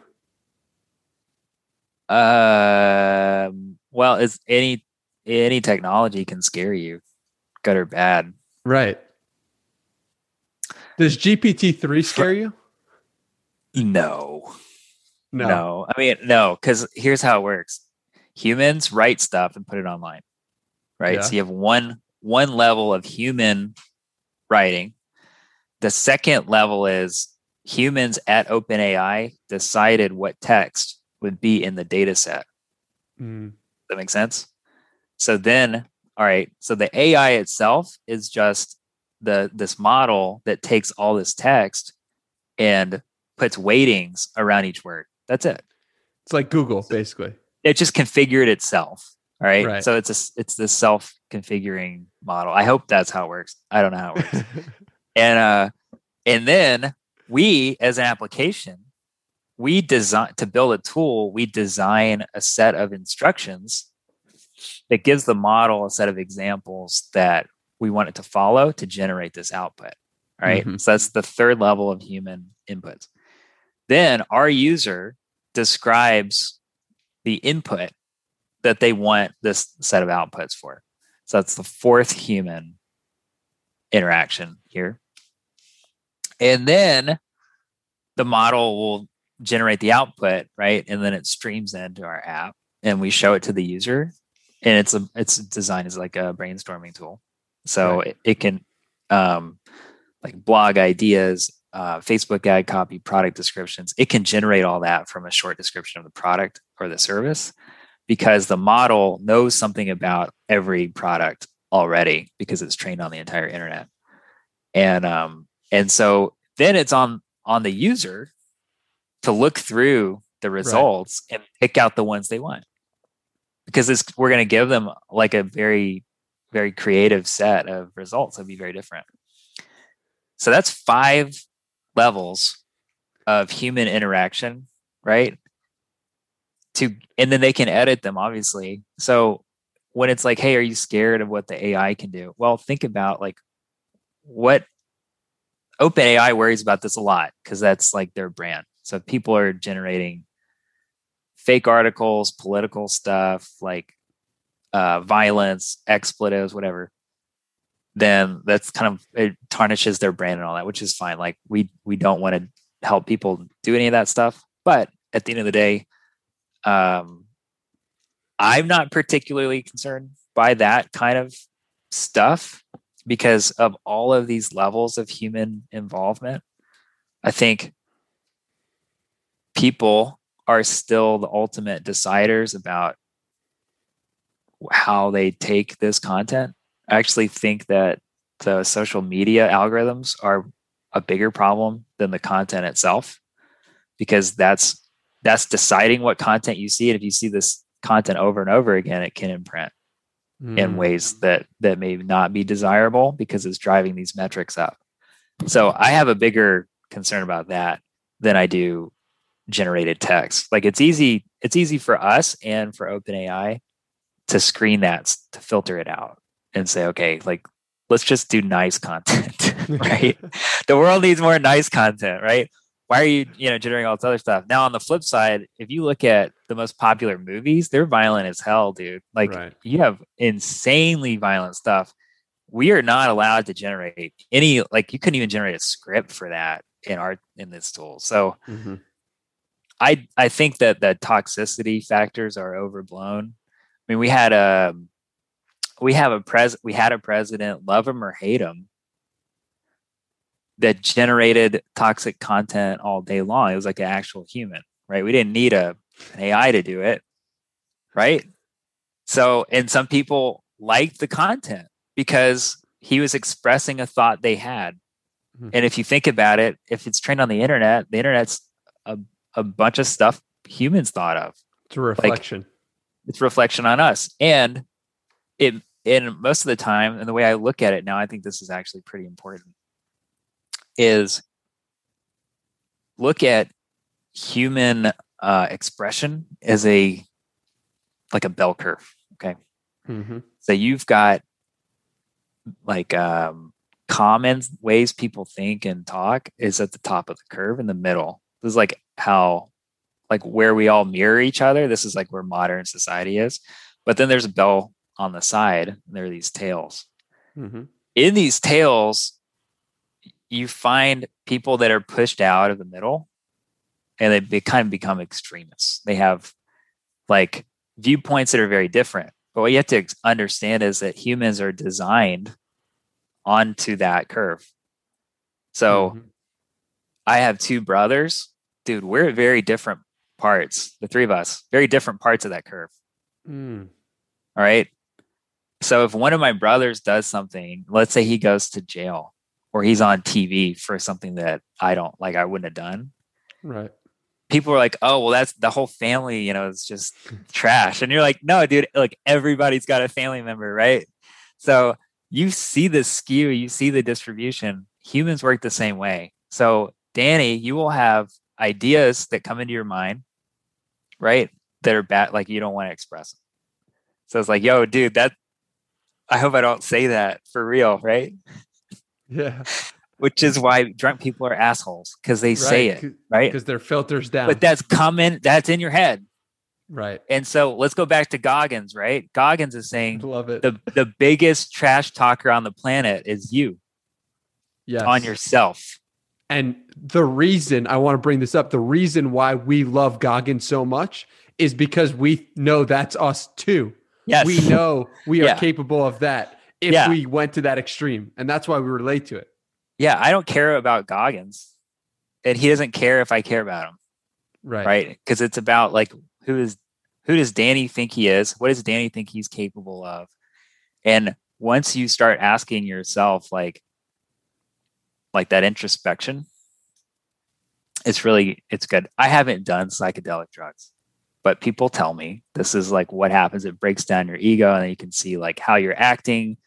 Um, well, it's any any technology can scare you, good or bad. Right. Does GPT three scare you? No, No. no. I mean, no, because here's how it works: humans write stuff and put it online, right? Yeah. So you have one one level of human writing. The second level is humans at OpenAI decided what text would be in the data set. Mm, that make sense? So then, all right, so the AI itself is just the this model that takes all this text and puts weightings around each word. That's it. it's like Google, basically. It just configured itself. All right. Right. So it's a, it's this self configuring model. I hope that's how it works. I don't know how it works. and uh and then we as an application we design to build a tool we design a set of instructions that gives the model a set of examples that we want it to follow to generate this output right? Mhm. so that's the third level of human inputs then our user describes the input that they want this set of outputs for so that's the fourth human interaction here and then the model will generate the output right? And then it streams into our app and we show it to the user. And it's a it's designed as like a brainstorming tool. So Right. it, it can um like blog ideas uh, facebook ad copy product descriptions. It can generate all that from a short description of the product or the service because the model knows something about every product already because it's trained on the entire internet. And um and so then it's on on the user to look through the results and pick out the ones they want. Because it's, we're going to give them like a very very creative set of results that'll be very different. So that's five levels of human interaction right? To and then they can edit them obviously. So when it's like hey are you scared of what the ai can do? Well think about like what OpenAI worries about this a lot because that's like their brand. So people are generating fake articles, political stuff, like uh, violence, expletives, whatever, then that's kind of it tarnishes their brand and all that, which is fine. Like we we don't want to help people do any of that stuff, but at the end of the day, um, I'm not particularly concerned by that kind of stuff because of all of these levels of human involvement. I think people are still the ultimate deciders about how they take this content. I actually think that the social media algorithms are a bigger problem than the content itself because that's that's deciding what content you see and if you see this content over and over again it can imprint in Mm. ways that that may not be desirable because it's driving these metrics up. So I have a bigger concern about that than I do generated text. Like it's easy it's easy for us and for OpenAI to screen that to filter it out and say okay, like let's just do nice content, right? the world needs more nice content, right? Why are you, you know, generating all this other stuff? Now, on the flip side, if you look at the most popular movies, they're violent as hell, dude. Like Right. you have insanely violent stuff. We are not allowed to generate any, like you couldn't even generate a script for that in our in this tool. So Mhm. I I think that the toxicity factors are overblown. I mean, we had a we have a pres we had a president, love him or hate him, that generated toxic content all day long. It was like an actual human, right? We didn't need a an AI to do it, right? So, and some people liked the content because he was expressing a thought they had. Mhm. And if you think about it, if it's trained on the internet, the internet's a, a bunch of stuff humans thought of. It's a reflection. It's a reflection on us. And it and most of the time, and the way I look at it now, I think this is actually pretty important, is look at human uh, expression as a like a bell curve. Okay. hmm So you've got like um, common ways people think and talk is at the top of the curve in the middle. This is like how, like where we all mirror each other. This is like where modern society is. But then there's a bell on the side. And there are these tails. hmm In these tails, you find people that are pushed out of the middle and they, they kind of become extremists. They have like viewpoints that are very different. But what you have to understand is that humans are designed onto that curve. So Mhm. I have two brothers. Dude, we're at very different parts, the three of us, very different parts of that curve. Mm. All right. So if one of my brothers does something, let's say he goes to jail or he's on TV for something that I don't like, I wouldn't have done. right. People are like, oh, well, that's the whole family, you know, it's just trash. And you're like, no, dude, like everybody's got a family member, right? So you see the skew, you see the distribution. Humans work the same way. So, Danny, you will have ideas that come into your mind, right? That are bad, like you don't want to express them. So it's like, yo, dude, that I hope I don't say that for real, right? Yeah. Which is why drunk people are assholes because they say it, right? Because their filters down. But that's coming, that's in your head. right. And so let's go back to Goggins, right? Goggins is saying Love it. the the biggest trash talker on the planet is you yes. on yourself. And the reason I want to bring this up, the reason why we love Goggins so much is because we know that's us too. Yes. We know we are Yeah. capable of that if Yeah. we went to that extreme. And that's why we relate to it. Yeah, I don't care about Goggins. And he doesn't care if I care about him, Right. right? Because it's about like who is who does Danny think he is? What does Danny think he's capable of? And once you start asking yourself like like that introspection, it's really it's good. I haven't done psychedelic drugs, but people tell me this is like what happens. It breaks down your ego, and you can see like how you're acting,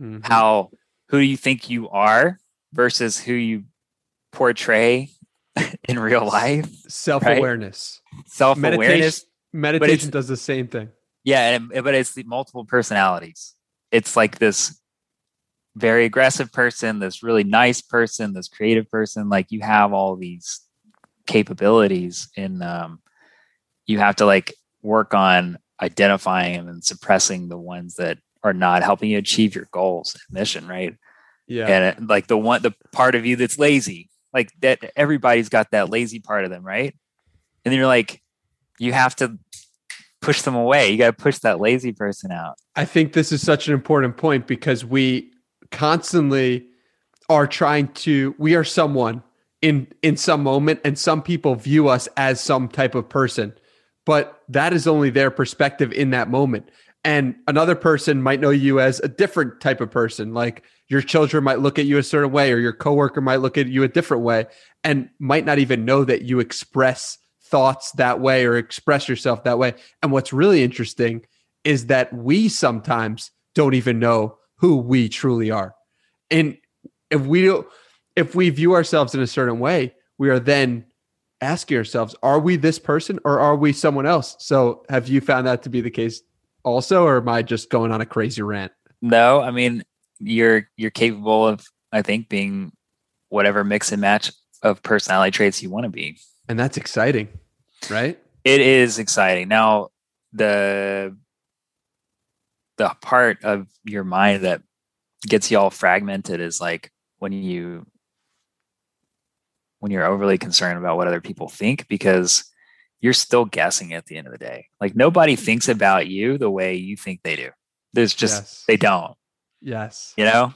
Mhm. how who you think you are versus who you portray in real life. Self awareness. Self Meditation, awareness, meditation does the same thing. yeah, and, but it's the multiple personalities. It's like this very aggressive person, this really nice person, this creative person. Like you have all these capabilities, and um, you have to like work on identifying them and suppressing the ones that are not helping you achieve your goals and mission. Right. Yeah. and it, like the one the part of you that's lazy like that everybody's got that lazy part of them right and then you're like you have to push them away you got to push that lazy person out I think this is such an important point because we constantly are trying to we are someone in in some moment and some people view us as some type of person. But that is only their perspective in that moment. And another person might know you as a different type of person like your children might look at you a certain way or your coworker might look at you a different way and might not even know that you express thoughts that way or express yourself that way. And what's really interesting is that we sometimes don't even know who we truly are. And if we don't, if we view ourselves in a certain way, we are then asking ourselves, are we this person or are we someone else? So have you found that to be the case also, or am I just going on a crazy rant? no i mean you're you're capable of i think being whatever mix and match of personality traits you want to be And that's exciting, right? it is exciting now the the part of your mind that gets you all fragmented is like when you when you're overly concerned about what other people think because you're still guessing at the end of the day. Like nobody thinks about you the way you think they do. There's just Yes. they don't, Yes. you know.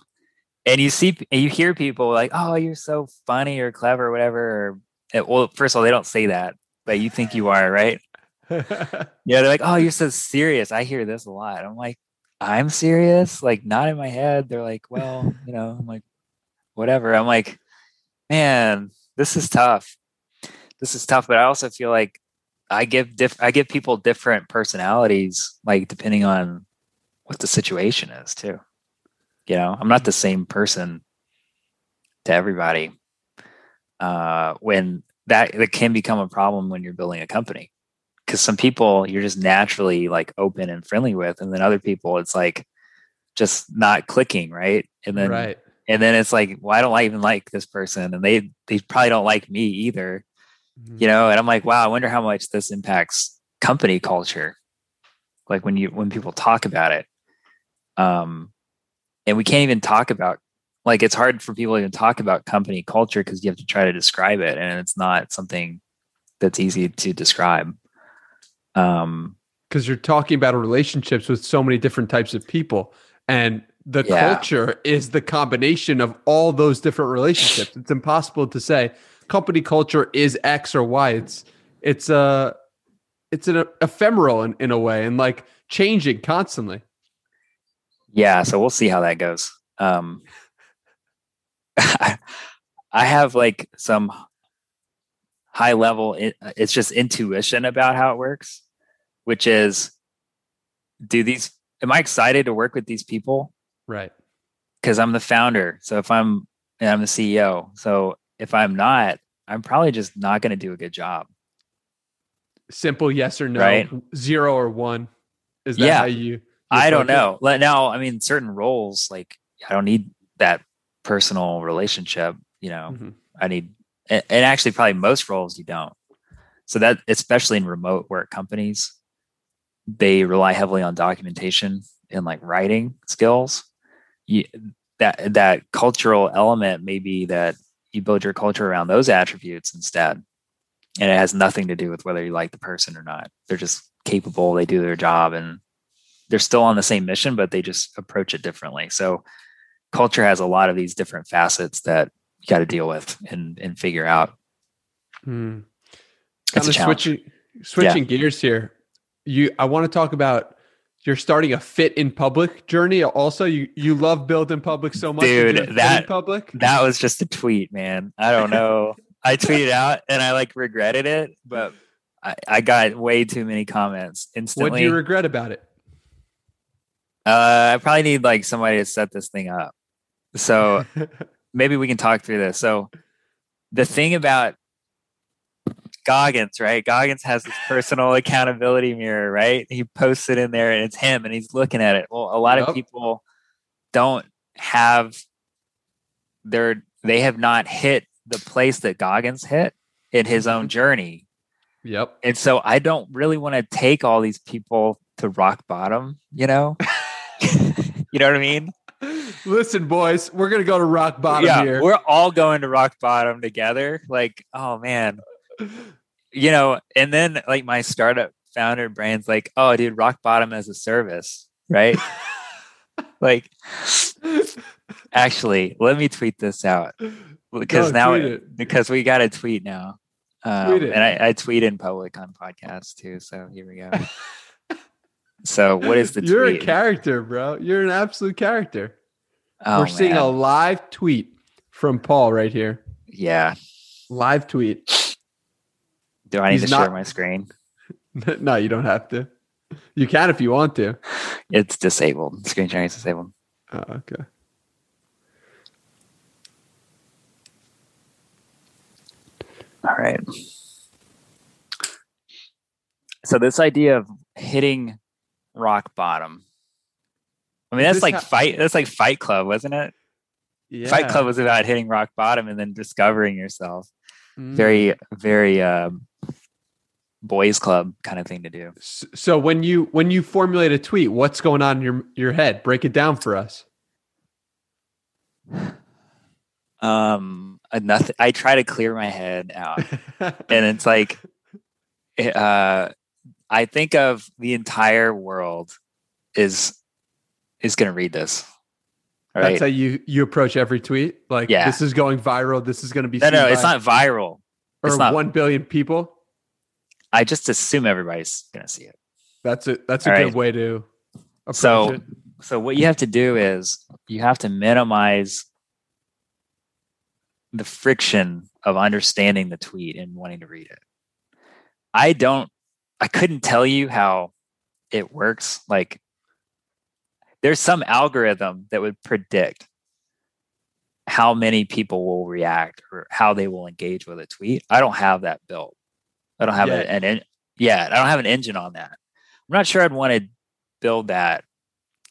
And you see, and you hear people like, "Oh, you're so funny or clever or whatever." Or, well, first of all, they don't say that, but you think you are, right? Yeah, they're like, "Oh, you're so serious." I hear this a lot. I'm like, "I'm serious." Like, not in my head. They're like, "Well, you know," I'm like, "Whatever." I'm like, "Man, this is tough. This is tough." But I also feel like I give diff- I give people different personalities, like depending on what the situation is, too. You know, I'm not the same person to everybody. Uh, when that that can become a problem when you're building a company because some people you're just naturally like open and friendly with and then other people it's like just not clicking right? And then right. and then it's like well i don't I even like this person? And they they probably don't like me either Mm-hmm. you know? And i'm like wow i wonder how much this impacts company culture. Like when you when people talk about it um and we can't even talk about like it's hard for people to even talk about company culture because you have to try to describe it and it's not something that's easy to describe um because you're talking about relationships with so many different types of people and the Yeah. culture is the combination of all those different relationships. It's impossible to say company culture is x or y. It's it's a it's an ephemeral in, in a way and like changing constantly. Yeah so we'll see how that goes. Um i have like some high level it's just intuition about how it works which is do these am i excited to work with these people right because i'm the founder so if i'm and i'm the ceo so if i'm not i'm probably just not going to do a good job simple yes or no Right. zero or one is that Yeah. how you I don't approach it? know. Now, I mean, certain roles, like I don't need that personal relationship. You know, Mhm. I need, and, actually, probably most roles you don't. So that, especially in remote work companies, they rely heavily on documentation and like writing skills. You, that that cultural element may be that you build your culture around those attributes instead, and it has nothing to do with whether you like the person or not. They're just capable. They do their job, and they're still on the same mission, but they just approach it differently. So culture has a lot of these different facets that you got to deal with and and figure out. Hmm. It's kind of switching switching gears here. You, I want to talk about you're starting a fit in public journey. Also, you you love build in public so much, Dude, that- public. That was just a tweet, man. I don't know. I tweeted out and I like regretted it, but I, I got way too many comments instantly. What do you regret about it? uh, I probably need like somebody to set this thing up. So maybe we can talk through this. So the thing about Goggins, right? Goggins has this personal accountability mirror, right? He posts it in there and it's him and he's looking at it. Well, a lot Yep. of people don't have their they have not hit the place that Goggins hit in his own mm-hmm. journey. yep. And so I don't really want to take all these people to rock bottom, you know? you know what I mean? Listen, boys, we're gonna go to rock bottom yeah, here. we're all going to rock bottom together. Like, oh man, you know. And then like my startup founder brain's like, oh, dude, rock bottom as a service, right? like, actually, let me tweet this out because No, now because we got a tweet now. Um, and I, I tweet in public on podcasts too. So here we go. so what is the You're tweet? a character, bro. You're an absolute character. Oh, we're seeing a live tweet from Paul right here. yeah. Live tweet. Do I need He's to share my screen? no, you don't have to. You can if you want to. It's disabled. Screen sharing is disabled. Oh, okay. All right. So this idea of hitting rock bottom. I mean, that's like how- fight. That's like Fight Club, wasn't it? Yeah. Fight Club was about hitting rock bottom and then discovering yourself. Mm. Very, very um, boys club kind of thing to do. So when you when you formulate a tweet, what's going on in your your head? Break it down for us. Um, uh, nothing. I try to clear my head out, and it's like uh, I think of the entire world is is going to read this. All That's how you you approach every tweet. Like Yeah. this is going viral. This is going to be No, no, it's not viral. or it's not- one billion people. I just assume everybody's going to see it. That's a that's a All good right. way to approach So- it. So what you have to do is you have to minimize the friction of understanding the tweet and wanting to read it. I don't I couldn't tell you how it works like there's some algorithm that would predict how many people will react or how they will engage with a tweet. I don't have that built. I don't have Yet. an, an yeah, I don't have an engine on that. I'm not sure I'd want to build that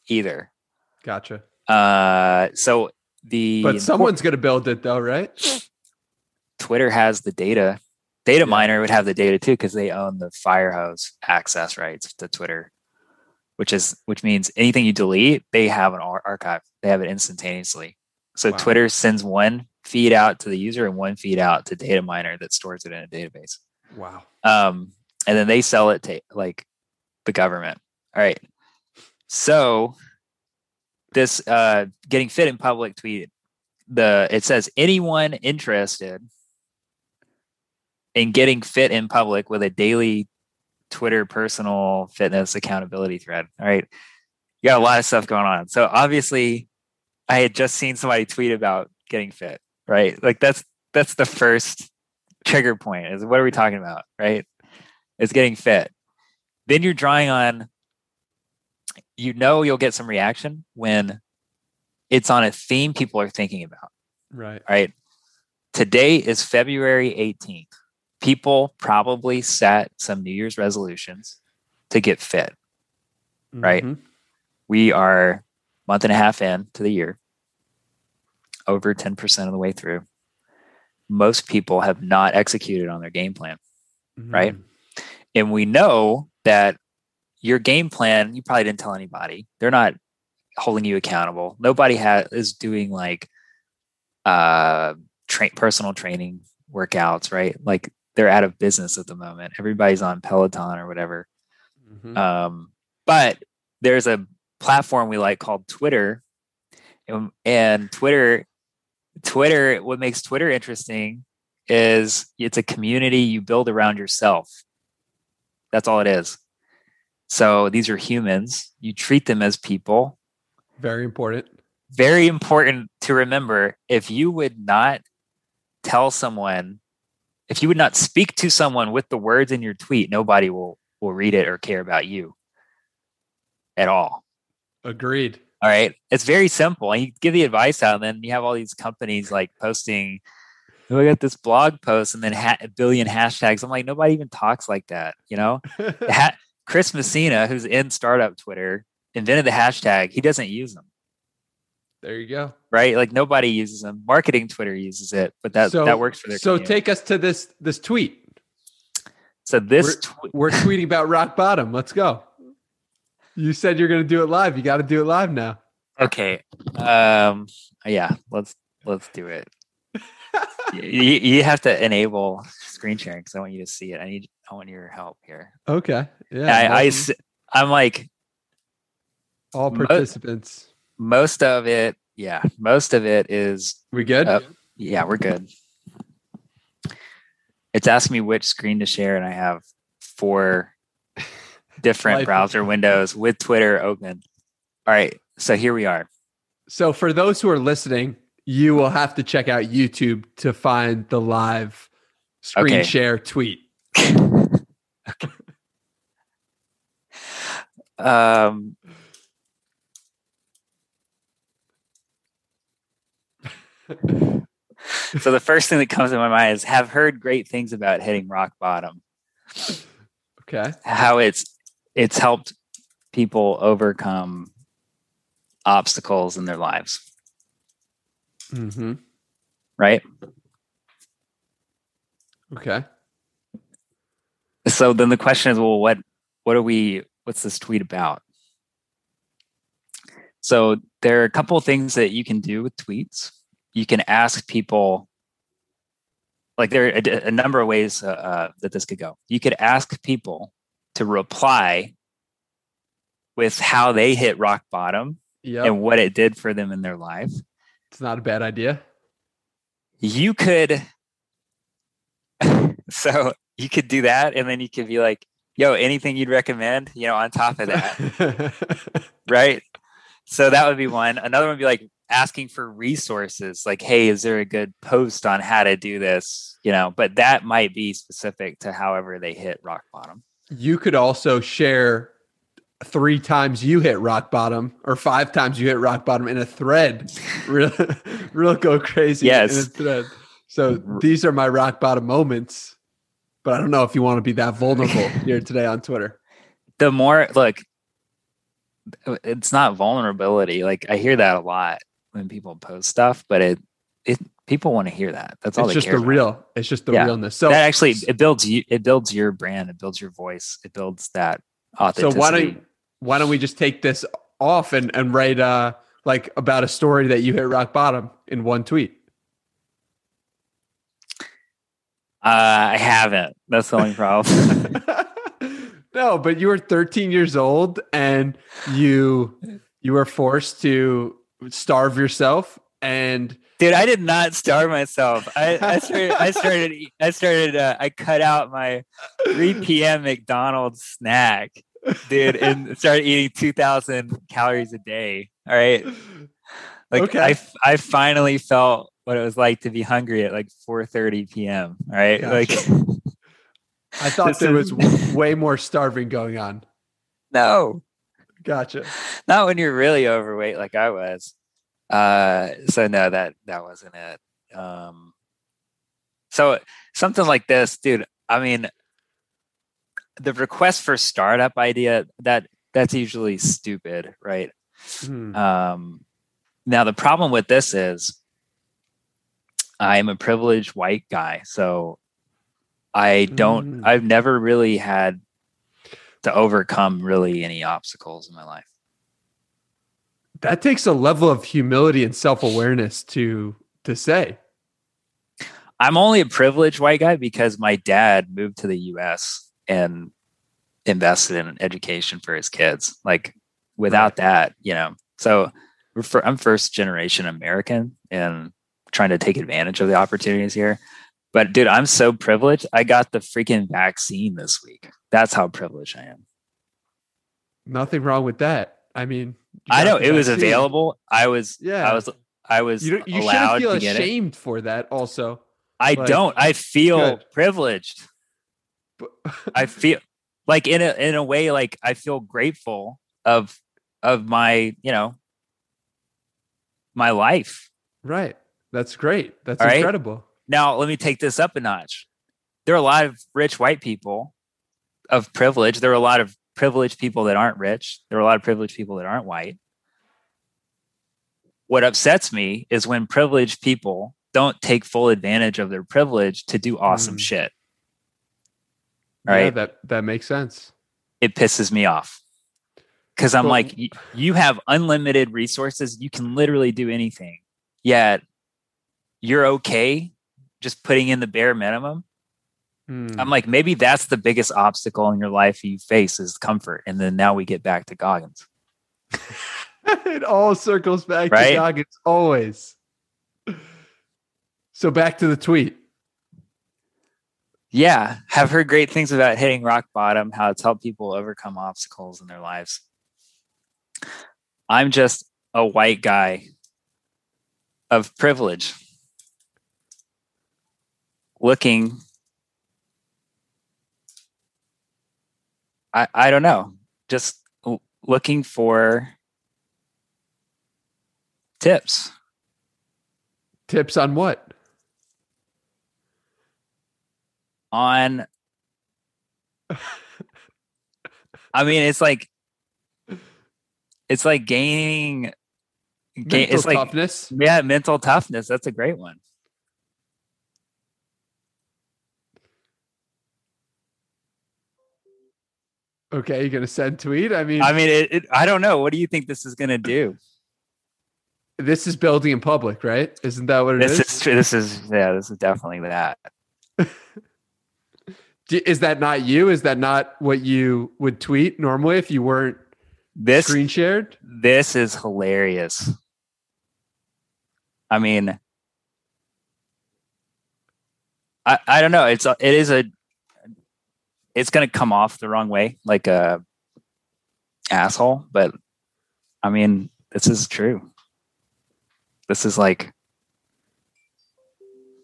either. Gotcha. Uh, so the But someone's going to build it though, right? Twitter has the data. Data Yeah. miner would have the data too because they own the Firehose access rights to Twitter, which is which means anything you delete, they have an archive. They have it instantaneously. So Wow. Twitter sends one feed out to the user and one feed out to Dataminr that stores it in a database. Wow. um, and then they sell it to like the government. All right. So this uh, getting fit in public tweet, the it says anyone interested in getting fit in public with a daily Twitter personal fitness accountability thread. All right. You got a lot of stuff going on. So obviously I had just seen somebody tweet about getting fit, right? Like that's that's the first trigger point is what are we talking about, right? It's getting fit. Then you're drawing on you know you'll get some reaction when it's on a theme people are thinking about, Right. right? Today is February 18th. People probably set some New Year's resolutions to get fit. Right. Mhm. We are month and a half in to the year, over 10% of the way through. Most people have not executed on their game plan. Right. Mhm. and we know that your game plan you probably didn't tell anybody they're not holding you accountable nobody has is doing like uh train personal training workouts right like they're out of business at the moment. Everybody's on peloton or whatever. Mhm. um but there's a platform we like called twitter. And, and twitter twitter what makes twitter interesting is it's a community you build around yourself. That's all it is. So these are humans. You treat them as people. Very important. very important to remember if you would not tell someone if you would not speak to someone with the words in your tweet nobody will will read it or care about you at all. Agreed. all right? It's very simple. And you give the advice out and then you have all these companies like posting "Oh, I got this blog post and then ha- a billion hashtags. I'm like nobody even talks like that you know? Ha- chris messina who's in startup twitter invented the hashtag. He doesn't use them there you go. right? Like nobody uses them. Marketing Twitter uses it, but that so that works for their. So community. take us to this this tweet. so this tw- We're tweeting about rock bottom. Let's go. You said you're going to do it live. You got to do it live now. okay, um, yeah, let's let's do it. you, you have to enable screen sharing because I want you to see it. I need I want your help here. Okay. Yeah. I, I I'm like all participants. most of it. Yeah, most of it is We good? Uh, yeah, we're good. It's asking me which screen to share, and I have four different browser windows with Twitter open. All right, so here we are. So for those who are listening, you will have to check out YouTube to find the live screen Okay. share tweet. Um, so the first thing that comes to my mind is have heard great things about hitting rock bottom. Okay. How it's it's helped people overcome obstacles in their lives, Mm-hmm. right? Okay. so then the question is well what what are we what's this tweet about so there are a couple of things that you can do with tweets you can ask people like there are a, a number of ways uh, uh, that this could go. You could ask people to reply with how they hit rock bottom Yeah. and what it did for them in their life. It's not a bad idea. You could, so you could do that, and then you could be like, "Yo, anything you'd recommend?" You know, on top of that, right? So that would be one. Another one would be like asking for resources, like, "Hey, is there a good post on how to do this?" You know, but that might be specific to however they hit rock bottom. you could also share three times you hit rock bottom or five times you hit rock bottom in a thread. real, real go crazy Yes. in a thread. So these are my rock bottom moments. But I don't know if you want to be that vulnerable here today on Twitter. The more look, uh, it's not vulnerability. Like I hear that a lot when people post stuff, but it it people want to hear that. That's all It's just the about. real. It's just the Yeah. realness. So that actually it builds you it builds your brand it builds your voice it builds that so why don't why don't we just take this off and and write uh like about a story that you hit rock bottom in one tweet? uh, i haven't that's the only problem no, but you were 13 years old and you you were forced to starve yourself and dude i did not starve myself i, I started i started i started uh, i cut out my 3 p.m mcdonald's snack dude and started eating 2000 calories a day all right like Okay. I, I finally felt what it was like to be hungry at like 4:30 p.m. All right, Gotcha. like I thought there was way more starving going on. no, Gotcha. not when you're really overweight like I was. Uh, so no, that that wasn't it. Um, so something like this, dude. I mean, the request for startup idea that that's usually stupid, right? Hmm. Um, now the problem with this is I'm a privileged white guy, so I don't. Mm. I've never really had to overcome really any obstacles in my life. That takes a level of humility and self-awareness to to say. I'm only a privileged white guy because my dad moved to the U.S. and invested in education for his kids. Like without that, you know, so I'm first generation American and trying to take advantage of the opportunities here. But dude, I'm so privileged. I got the freaking vaccine this week. That's how privileged I am. Nothing wrong with that. I mean, I know it was available. I was, Yeah. I was, I was You you allowed shouldn't feel it. ashamed for that. Also, I like, don't. I feel good. privileged. I feel like in a in a way like I feel grateful of of my you know my life. right. That's great. That's All right. incredible. Now let me take this up a notch. There are a lot of rich white people of privilege. There are a lot of privileged people that aren't rich. There are a lot of privileged people that aren't white. What upsets me is when privileged people don't take full advantage of their privilege to do awesome Mm. shit. Yeah, Right. that that makes sense. it pisses me off because I'm Well- like, you have unlimited resources. You can literally do anything. Yet you're okay just putting in the bare minimum. Hmm. I'm like, maybe that's the biggest obstacle in your life you face is comfort. And then now we get back to Goggins. it all circles back to Right? Goggins always. So back to the tweet. Yeah, have heard great things about hitting rock bottom, how it's helped people overcome obstacles in their lives. I'm just a white guy of privilege looking I I don't know, just l- looking for tips. Tips on what? on I mean it's like it's like gaining gain, Mental it's like toughness. yeah mental toughness that's a great one Okay, you're gonna send tweet? I mean, I mean it, it I don't know what do you think this is going to do this is building in public, right? Isn't that what it is? this is true this is yeah this is definitely that. is that not you? Is that not what you would tweet normally if you weren't This screen shared? this is hilarious. I mean, I I don't know. It's a, it is a it's gonna come off the wrong way, like a asshole. But I mean, this is true. This is like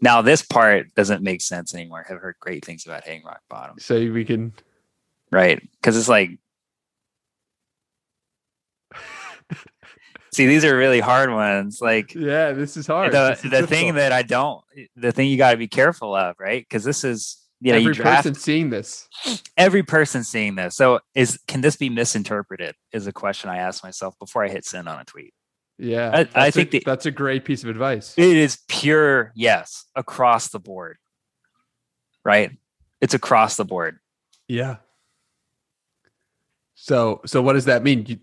now this part doesn't make sense anymore. I've heard great things about hitting rock bottom, So we can. right? Because it's like see, these are really hard ones. Like Yeah, this is hard. the the thing that I don't, the thing you got to be careful of, right? Because this is you know every you draft person seeing this. every person seeing this. So is can this be misinterpreted? Is a question I ask myself before I hit send on a tweet. Yeah, I- I think a, the- that's a great piece of advice. It is pure yes across the board, right? It's across the board. Yeah. So so what does that mean? You,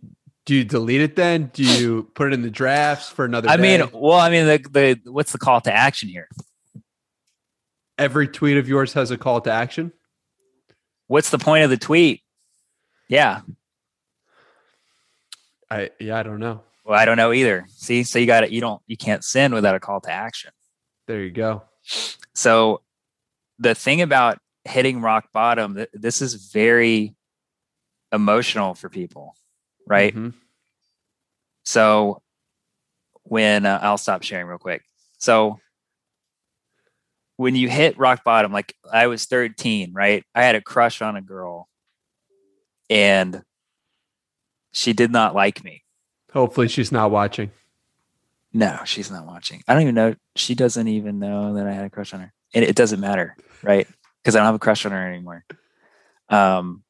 do you delete it then? Do you put it in the drafts for another? I mean, well, I mean, the the what's the call to action here? Every tweet of yours has a call to action. What's the point of the tweet? Yeah. I yeah, I don't know. Well, I don't know either. See, so you got it. You don't. You can't send without a call to action. There you go. So the thing about hitting rock bottom, th- this is very emotional for people, right? Mhm. So when uh, I'll stop sharing real quick. So when you hit rock bottom, like I was 13, right? I had a crush on a girl and she did not like me. Hopefully she's not watching. No, she's not watching. I don't even know. She doesn't even know that I had a crush on her. And it doesn't matter, right? Because I don't have a crush on her anymore. Um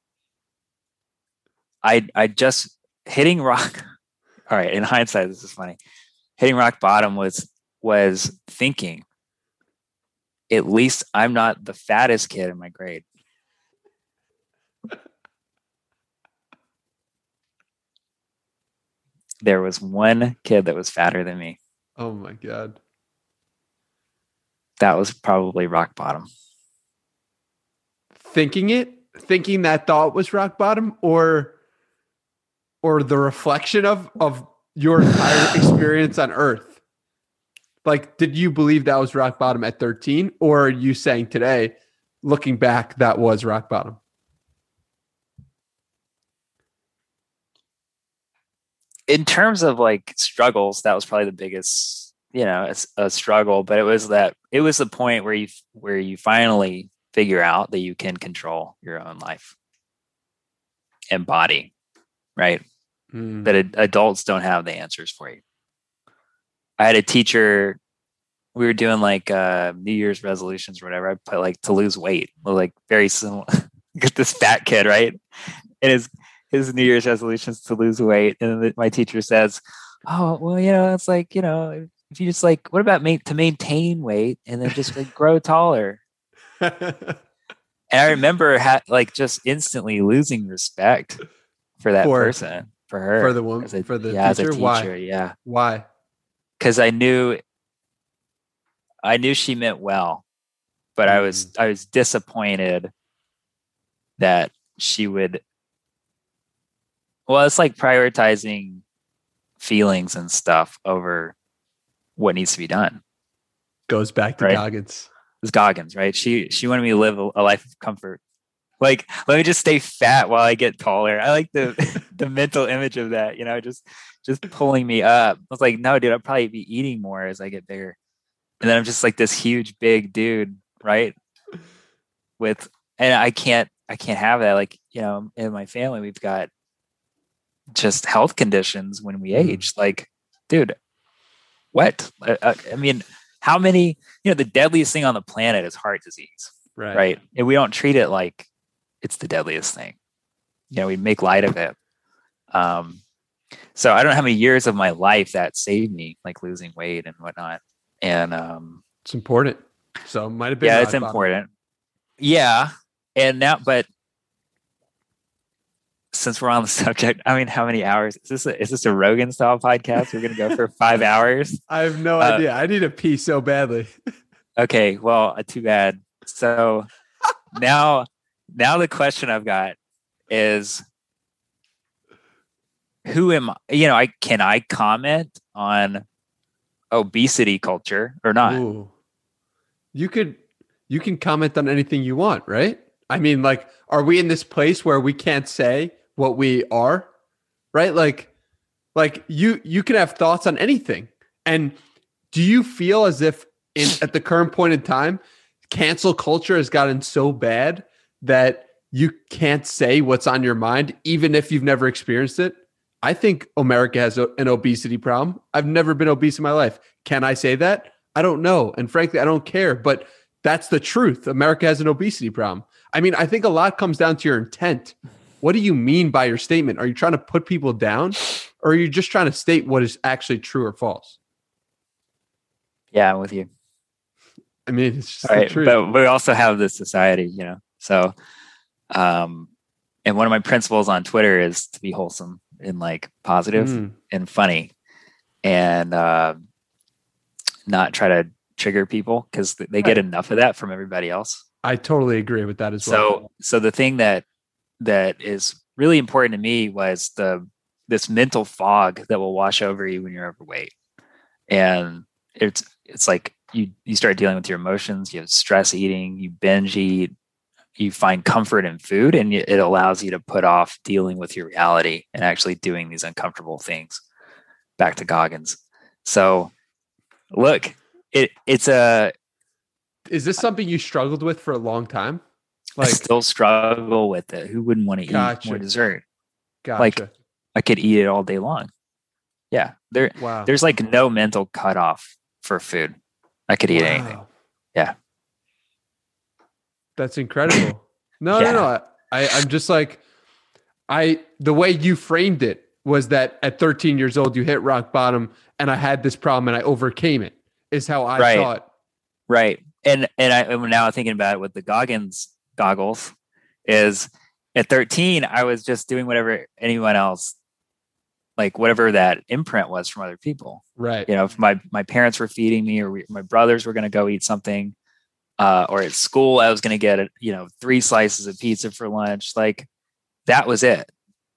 I I just hitting rock. All right, in hindsight, this is funny. Hitting rock bottom was was thinking, at least I'm not the fattest kid in my grade. There was one kid that was fatter than me. Oh my god. That was probably rock bottom. Thinking it, thinking that thought was rock bottom, or or the reflection of of your entire experience on Earth. Like, did you believe that was rock bottom at 13? Or are you saying today, looking back, that was rock bottom? in terms of like struggles, that was probably the biggest, you know, it's a struggle. But it was that it was the point where you where you finally figure out that you can control your own life and body, right? Mm. That ad- adults don't have the answers for you. I had a teacher. We were doing like uh, New Year's resolutions or whatever. I put like to lose weight, like very similar. Get this fat kid, right? And his his New Year's resolutions to lose weight, and the, my teacher says, "Oh, well, you know, it's like you know, if you just like, what about ma- to maintain weight and then just like grow taller?" And I remember ha- like just instantly losing respect for that For- person, for her, for the woman, a- for the yeah, teacher. teacher, Why? yeah, Why? Because I knew, I knew she meant well, but I was Mm. I was disappointed that she would. Well, it's like prioritizing feelings and stuff over what needs to be done. Goes back to Right. Goggins. It's Goggins, right? She she wanted me to live a, a life of comfort. Like, let me just stay fat while I get taller. I like the the mental image of that, you know, just just pulling me up. I was like, no, dude, I'll probably be eating more as I get bigger. And then I'm just like this huge big dude, right? With and I can't I can't have that. Like, you know, in my family, we've got just health conditions when we Mhm. age. Like, dude, what? I, I, I mean, how many, you know, the deadliest thing on the planet is heart disease, Right. right? And we don't treat it like it's the deadliest thing. You know, we make light of it. Um, so I don't know how many years of my life that saved me, like losing weight and whatnot. And um, It's important. So it might have been. yeah, it's important. Yeah, and now, but since we're on the subject, I mean, how many hours is this? A, is this a Rogan style podcast? We're gonna go for five hours. I have no Uh, idea. I need a pee so badly. Okay, well, uh, too bad. So now, now the question I've got is, who am I? You know, I can I comment on obesity culture or not? Ooh. You could you can comment on anything you want, right? I mean, like, are we in this place where we can't say what we are? Right? Like like you you can have thoughts on anything. And do you feel as if in at the current point in time, cancel culture has gotten so bad that you can't say what's on your mind, even if you've never experienced it? I think America has a, an obesity problem. I've never been obese in my life. Can I say that? I don't know. And frankly, I don't care. But that's the truth. America has an obesity problem. I mean, I think a lot comes down to your intent. What do you mean by your statement? Are you trying to put people down or are you just trying to state what is actually true or false? Yeah, I'm with you. I mean, it's just All right, but we also have this society, you know. So, um, and one of my principles on Twitter is to be wholesome and like positive Mm. and funny, and uh, not try to trigger people because they get enough of that from everybody else. I totally agree with that as well. So, so the thing that that is really important to me was the this mental fog that will wash over you when you're overweight, and it's it's like you you start dealing with your emotions. You have stress eating. You binge eat. You find comfort in food, and it allows you to put off dealing with your reality and actually doing these uncomfortable things. Back to Goggins. So, look, it it's a is this something you struggled with for a long time? like I still struggle with it. Who wouldn't want to eat Gotcha. more dessert? gotcha. like- I could eat it all day long. Yeah, there wow. there's like no mental cutoff for food. I could eat anything. Yeah. That's incredible. No, Yeah. no, no. I, I'm just like, I, the way you framed it was that at 13 years old, you hit rock bottom and I had this problem and I overcame it, is how I Right. thought. Right. And and I and now thinking about it with the Goggins goggles is at 13 I was just doing whatever anyone else like whatever that imprint was from other people. Right. you know if my my parents were feeding me or we, my brothers were going to go eat something uh, or at school i was going to get you know three slices of pizza for lunch like that was it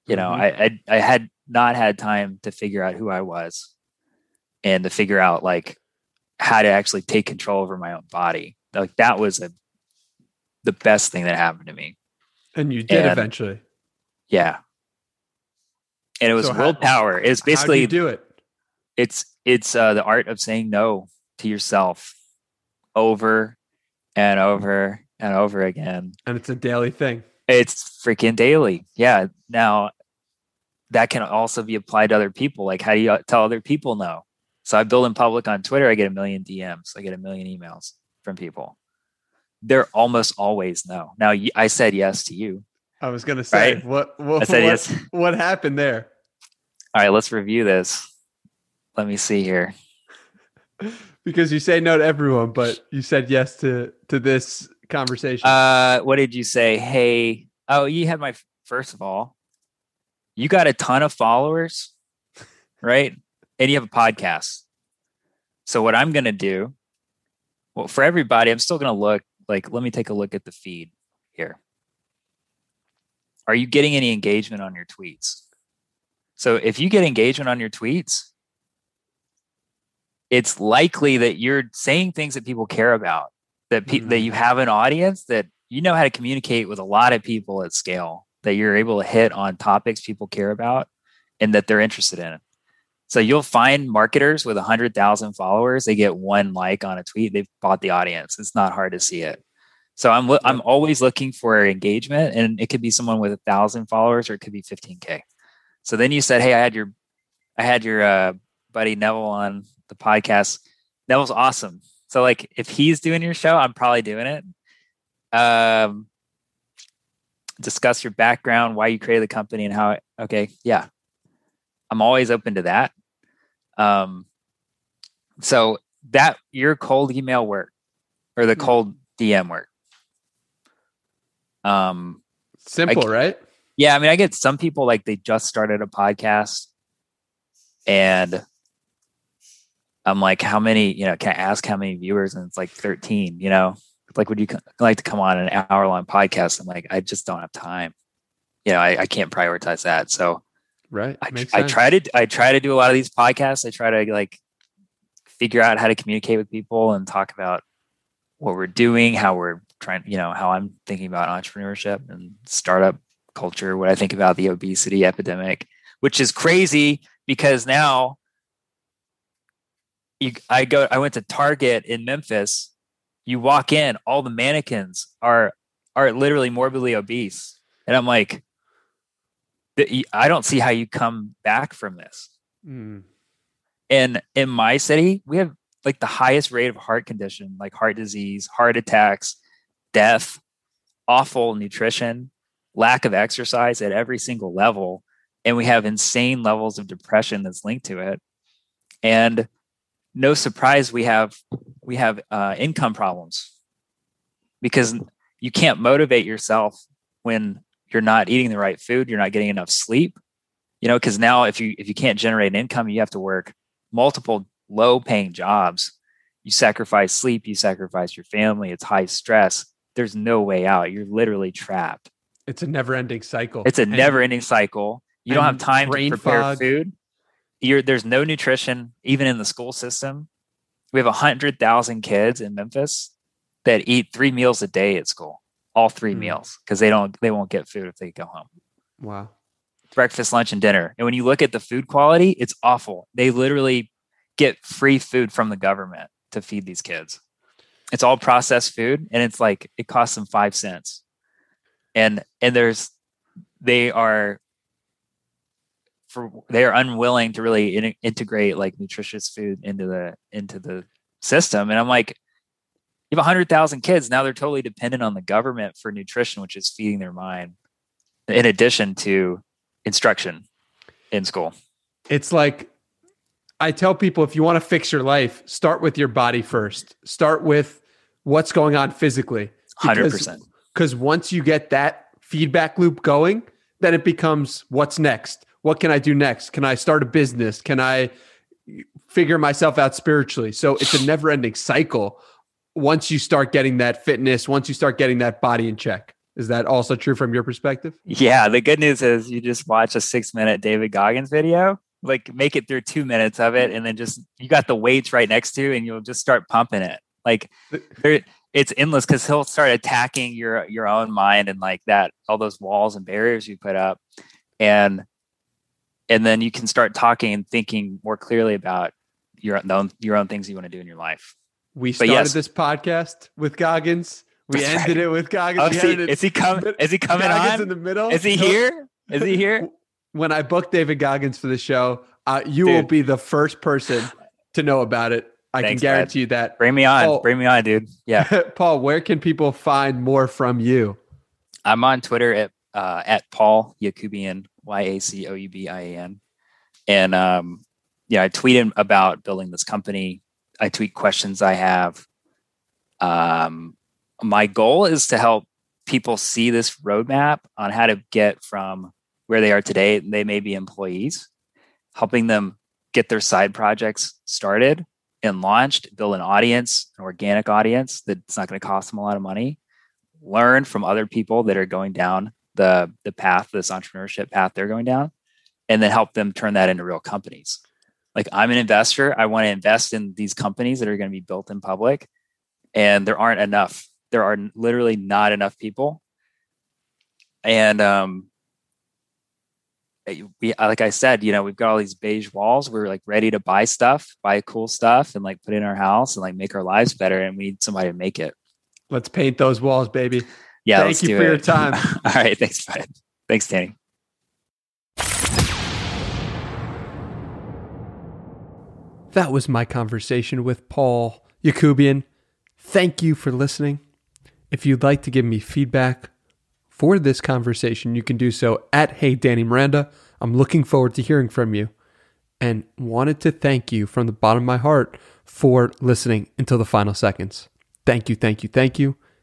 you know Mhm. I, I i had not had time to figure out who i was and to figure out like how to actually take control over my own body like that was a the best thing that happened to me And you did And- eventually. yeah and it was So willpower it's How do basically you do it? it's it's uh, the art of saying no to yourself over and over and over again. And it's a daily thing. it's freaking daily. Yeah. Now that can also be applied to other people. Like how do you tell other people no? So i build in public on twitter i get a million dms i get a million emails from people. They're almost always no. Now I said yes to you. I was going to say, Right. what, what, i said what, yes. what happened there? all right let's review this. Let me see here Because you say no to everyone, but you said yes to, to this conversation. Uh, what did you say? Hey, oh, you had my first of all, you got a ton of followers, right? And you have a podcast. So what I'm gonna do, well, for everybody, I'm still gonna look like. Let me take a look at the feed here. Are you getting any engagement on your tweets? So if you get engagement on your tweets, it's likely that you're saying things that people care about that pe- that you have an audience that you know how to communicate with a lot of people at scale that you're able to hit on topics people care about and that they're interested in. So you'll find marketers with 100000 followers they get one like on a tweet they've bought the audience. It's not hard to see it. So i'm lo- i'm always looking for engagement and it could be someone with a thousand followers or it could be 15k so then you said hey i had your i had your uh, buddy neville on the podcast That was awesome so like if he's doing your show, I'm probably doing it. Um discuss your background, why you created the company and how it, okay, yeah. I'm always open to that. Um so that your cold email work or the Hmm. cold DM work. Um Simple, right? yeah, I mean I get some people like they just started a podcast and I'm like, how many, you know, can I ask how many viewers? And it's like 13, you know, like, would you like to come on an hour long podcast? I'm like, I just don't have time. You know, I, I can't prioritize that. So Right. I, I try to I try to do a lot of these podcasts. I try to like figure out how to communicate with people and talk about what we're doing, how we're trying, you know, how I'm thinking about entrepreneurship and startup culture, what I think about the obesity epidemic, which is crazy because now you I go I went to Target in Memphis. You walk in, all the mannequins are are literally morbidly obese. And I'm like, I don't see how you come back from this. Mm. And in my city, we have like the highest rate of heart condition, like heart disease, heart attacks, death, awful nutrition, lack of exercise at every single level. And we have insane levels of depression that's linked to it. And no surprise we have we have uh, income problems because you can't motivate yourself when you're not eating the right food, you're not getting enough sleep. You know, because now if you if you can't generate an income, you have to work multiple low paying jobs. You sacrifice sleep, you sacrifice your family, it's high stress. There's no way out. You're literally trapped. It's a never ending cycle. It's a never ending cycle. You don't have time to prepare fog. food. You're, there's no nutrition, even in the school system. We have 100,000 kids in Memphis that eat three meals a day at school, all three Mm. meals, because they don't they won't get food if they go home Wow. breakfast, lunch, and dinner. And when you look at the food quality, it's awful. They literally get free food from the government to feed these kids. It's all processed food, and it's like it costs them five cents. And and there's they are for they are unwilling to really in, integrate like nutritious food into the into the system. And I'm like, you have hundred thousand kids now; they're totally dependent on the government for nutrition, which is feeding their mind. In addition to instruction in school. It's like I tell people if you want to fix your life, start with your body first. Start with what's going on physically. Hundred percent. Because once you get that feedback loop going, then it becomes what's next? What can I do next? Can I start a business? Can I figure myself out spiritually? So it's a never ending cycle once you start getting that fitness, once you start getting that body in check. Is that also true from your perspective? Yeah. The good news is you just watch a six minute David Goggins video, like make it through two minutes of it, and then just you got the weights right next to you, and you'll just start pumping it. Like there, it's endless because he'll start attacking your your own mind and like that, all those walls and barriers you put up, and and then you can start talking and thinking more clearly about your own your own things you want to do in your life. We started yes. this podcast with Goggins. We That's ended right. it with Goggins. Oh, see, is he coming? Is he coming Goggins on? in the middle? Is he No. here? Is he here? When I booked David Goggins for the show, uh, you will be the first person to know about it. I Thanks, can guarantee you that. Bring me on. Oh. Bring me on, dude. Yeah. Paul, where can people find more from you? I'm on Twitter at uh, at Paul Yacoubian, Y A C O U B I A N. And um, yeah, I tweet him about building this company. I tweet questions I have. Um, my goal is to help people see this roadmap on how to get from where they are today. They may be employees, helping them get their side projects started and launched, build an audience, an organic audience that's not going to cost them a lot of money learn from other people that are going down the the path this entrepreneurship path they're going down and then help them turn that into real companies. Like i'm an investor. I want to invest in these companies that are going to be built in public and there aren't enough. There are literally not enough people. And um we like i said you know we've got all these beige walls. We're like ready to buy stuff buy cool stuff and like put in our house and like make our lives better and we need somebody to make it. Let's paint those walls, baby. Yeah, Thank let's you do for your time. All right, thanks, bud. Thanks, Danny. That was my conversation with Paul Yacoubian. Thank you for listening. If you'd like to give me feedback for this conversation, you can do so at Hey Danny Miranda. I'm looking forward to hearing from you and wanted to thank you from the bottom of my heart for listening until the final seconds. Thank you, thank you, thank you.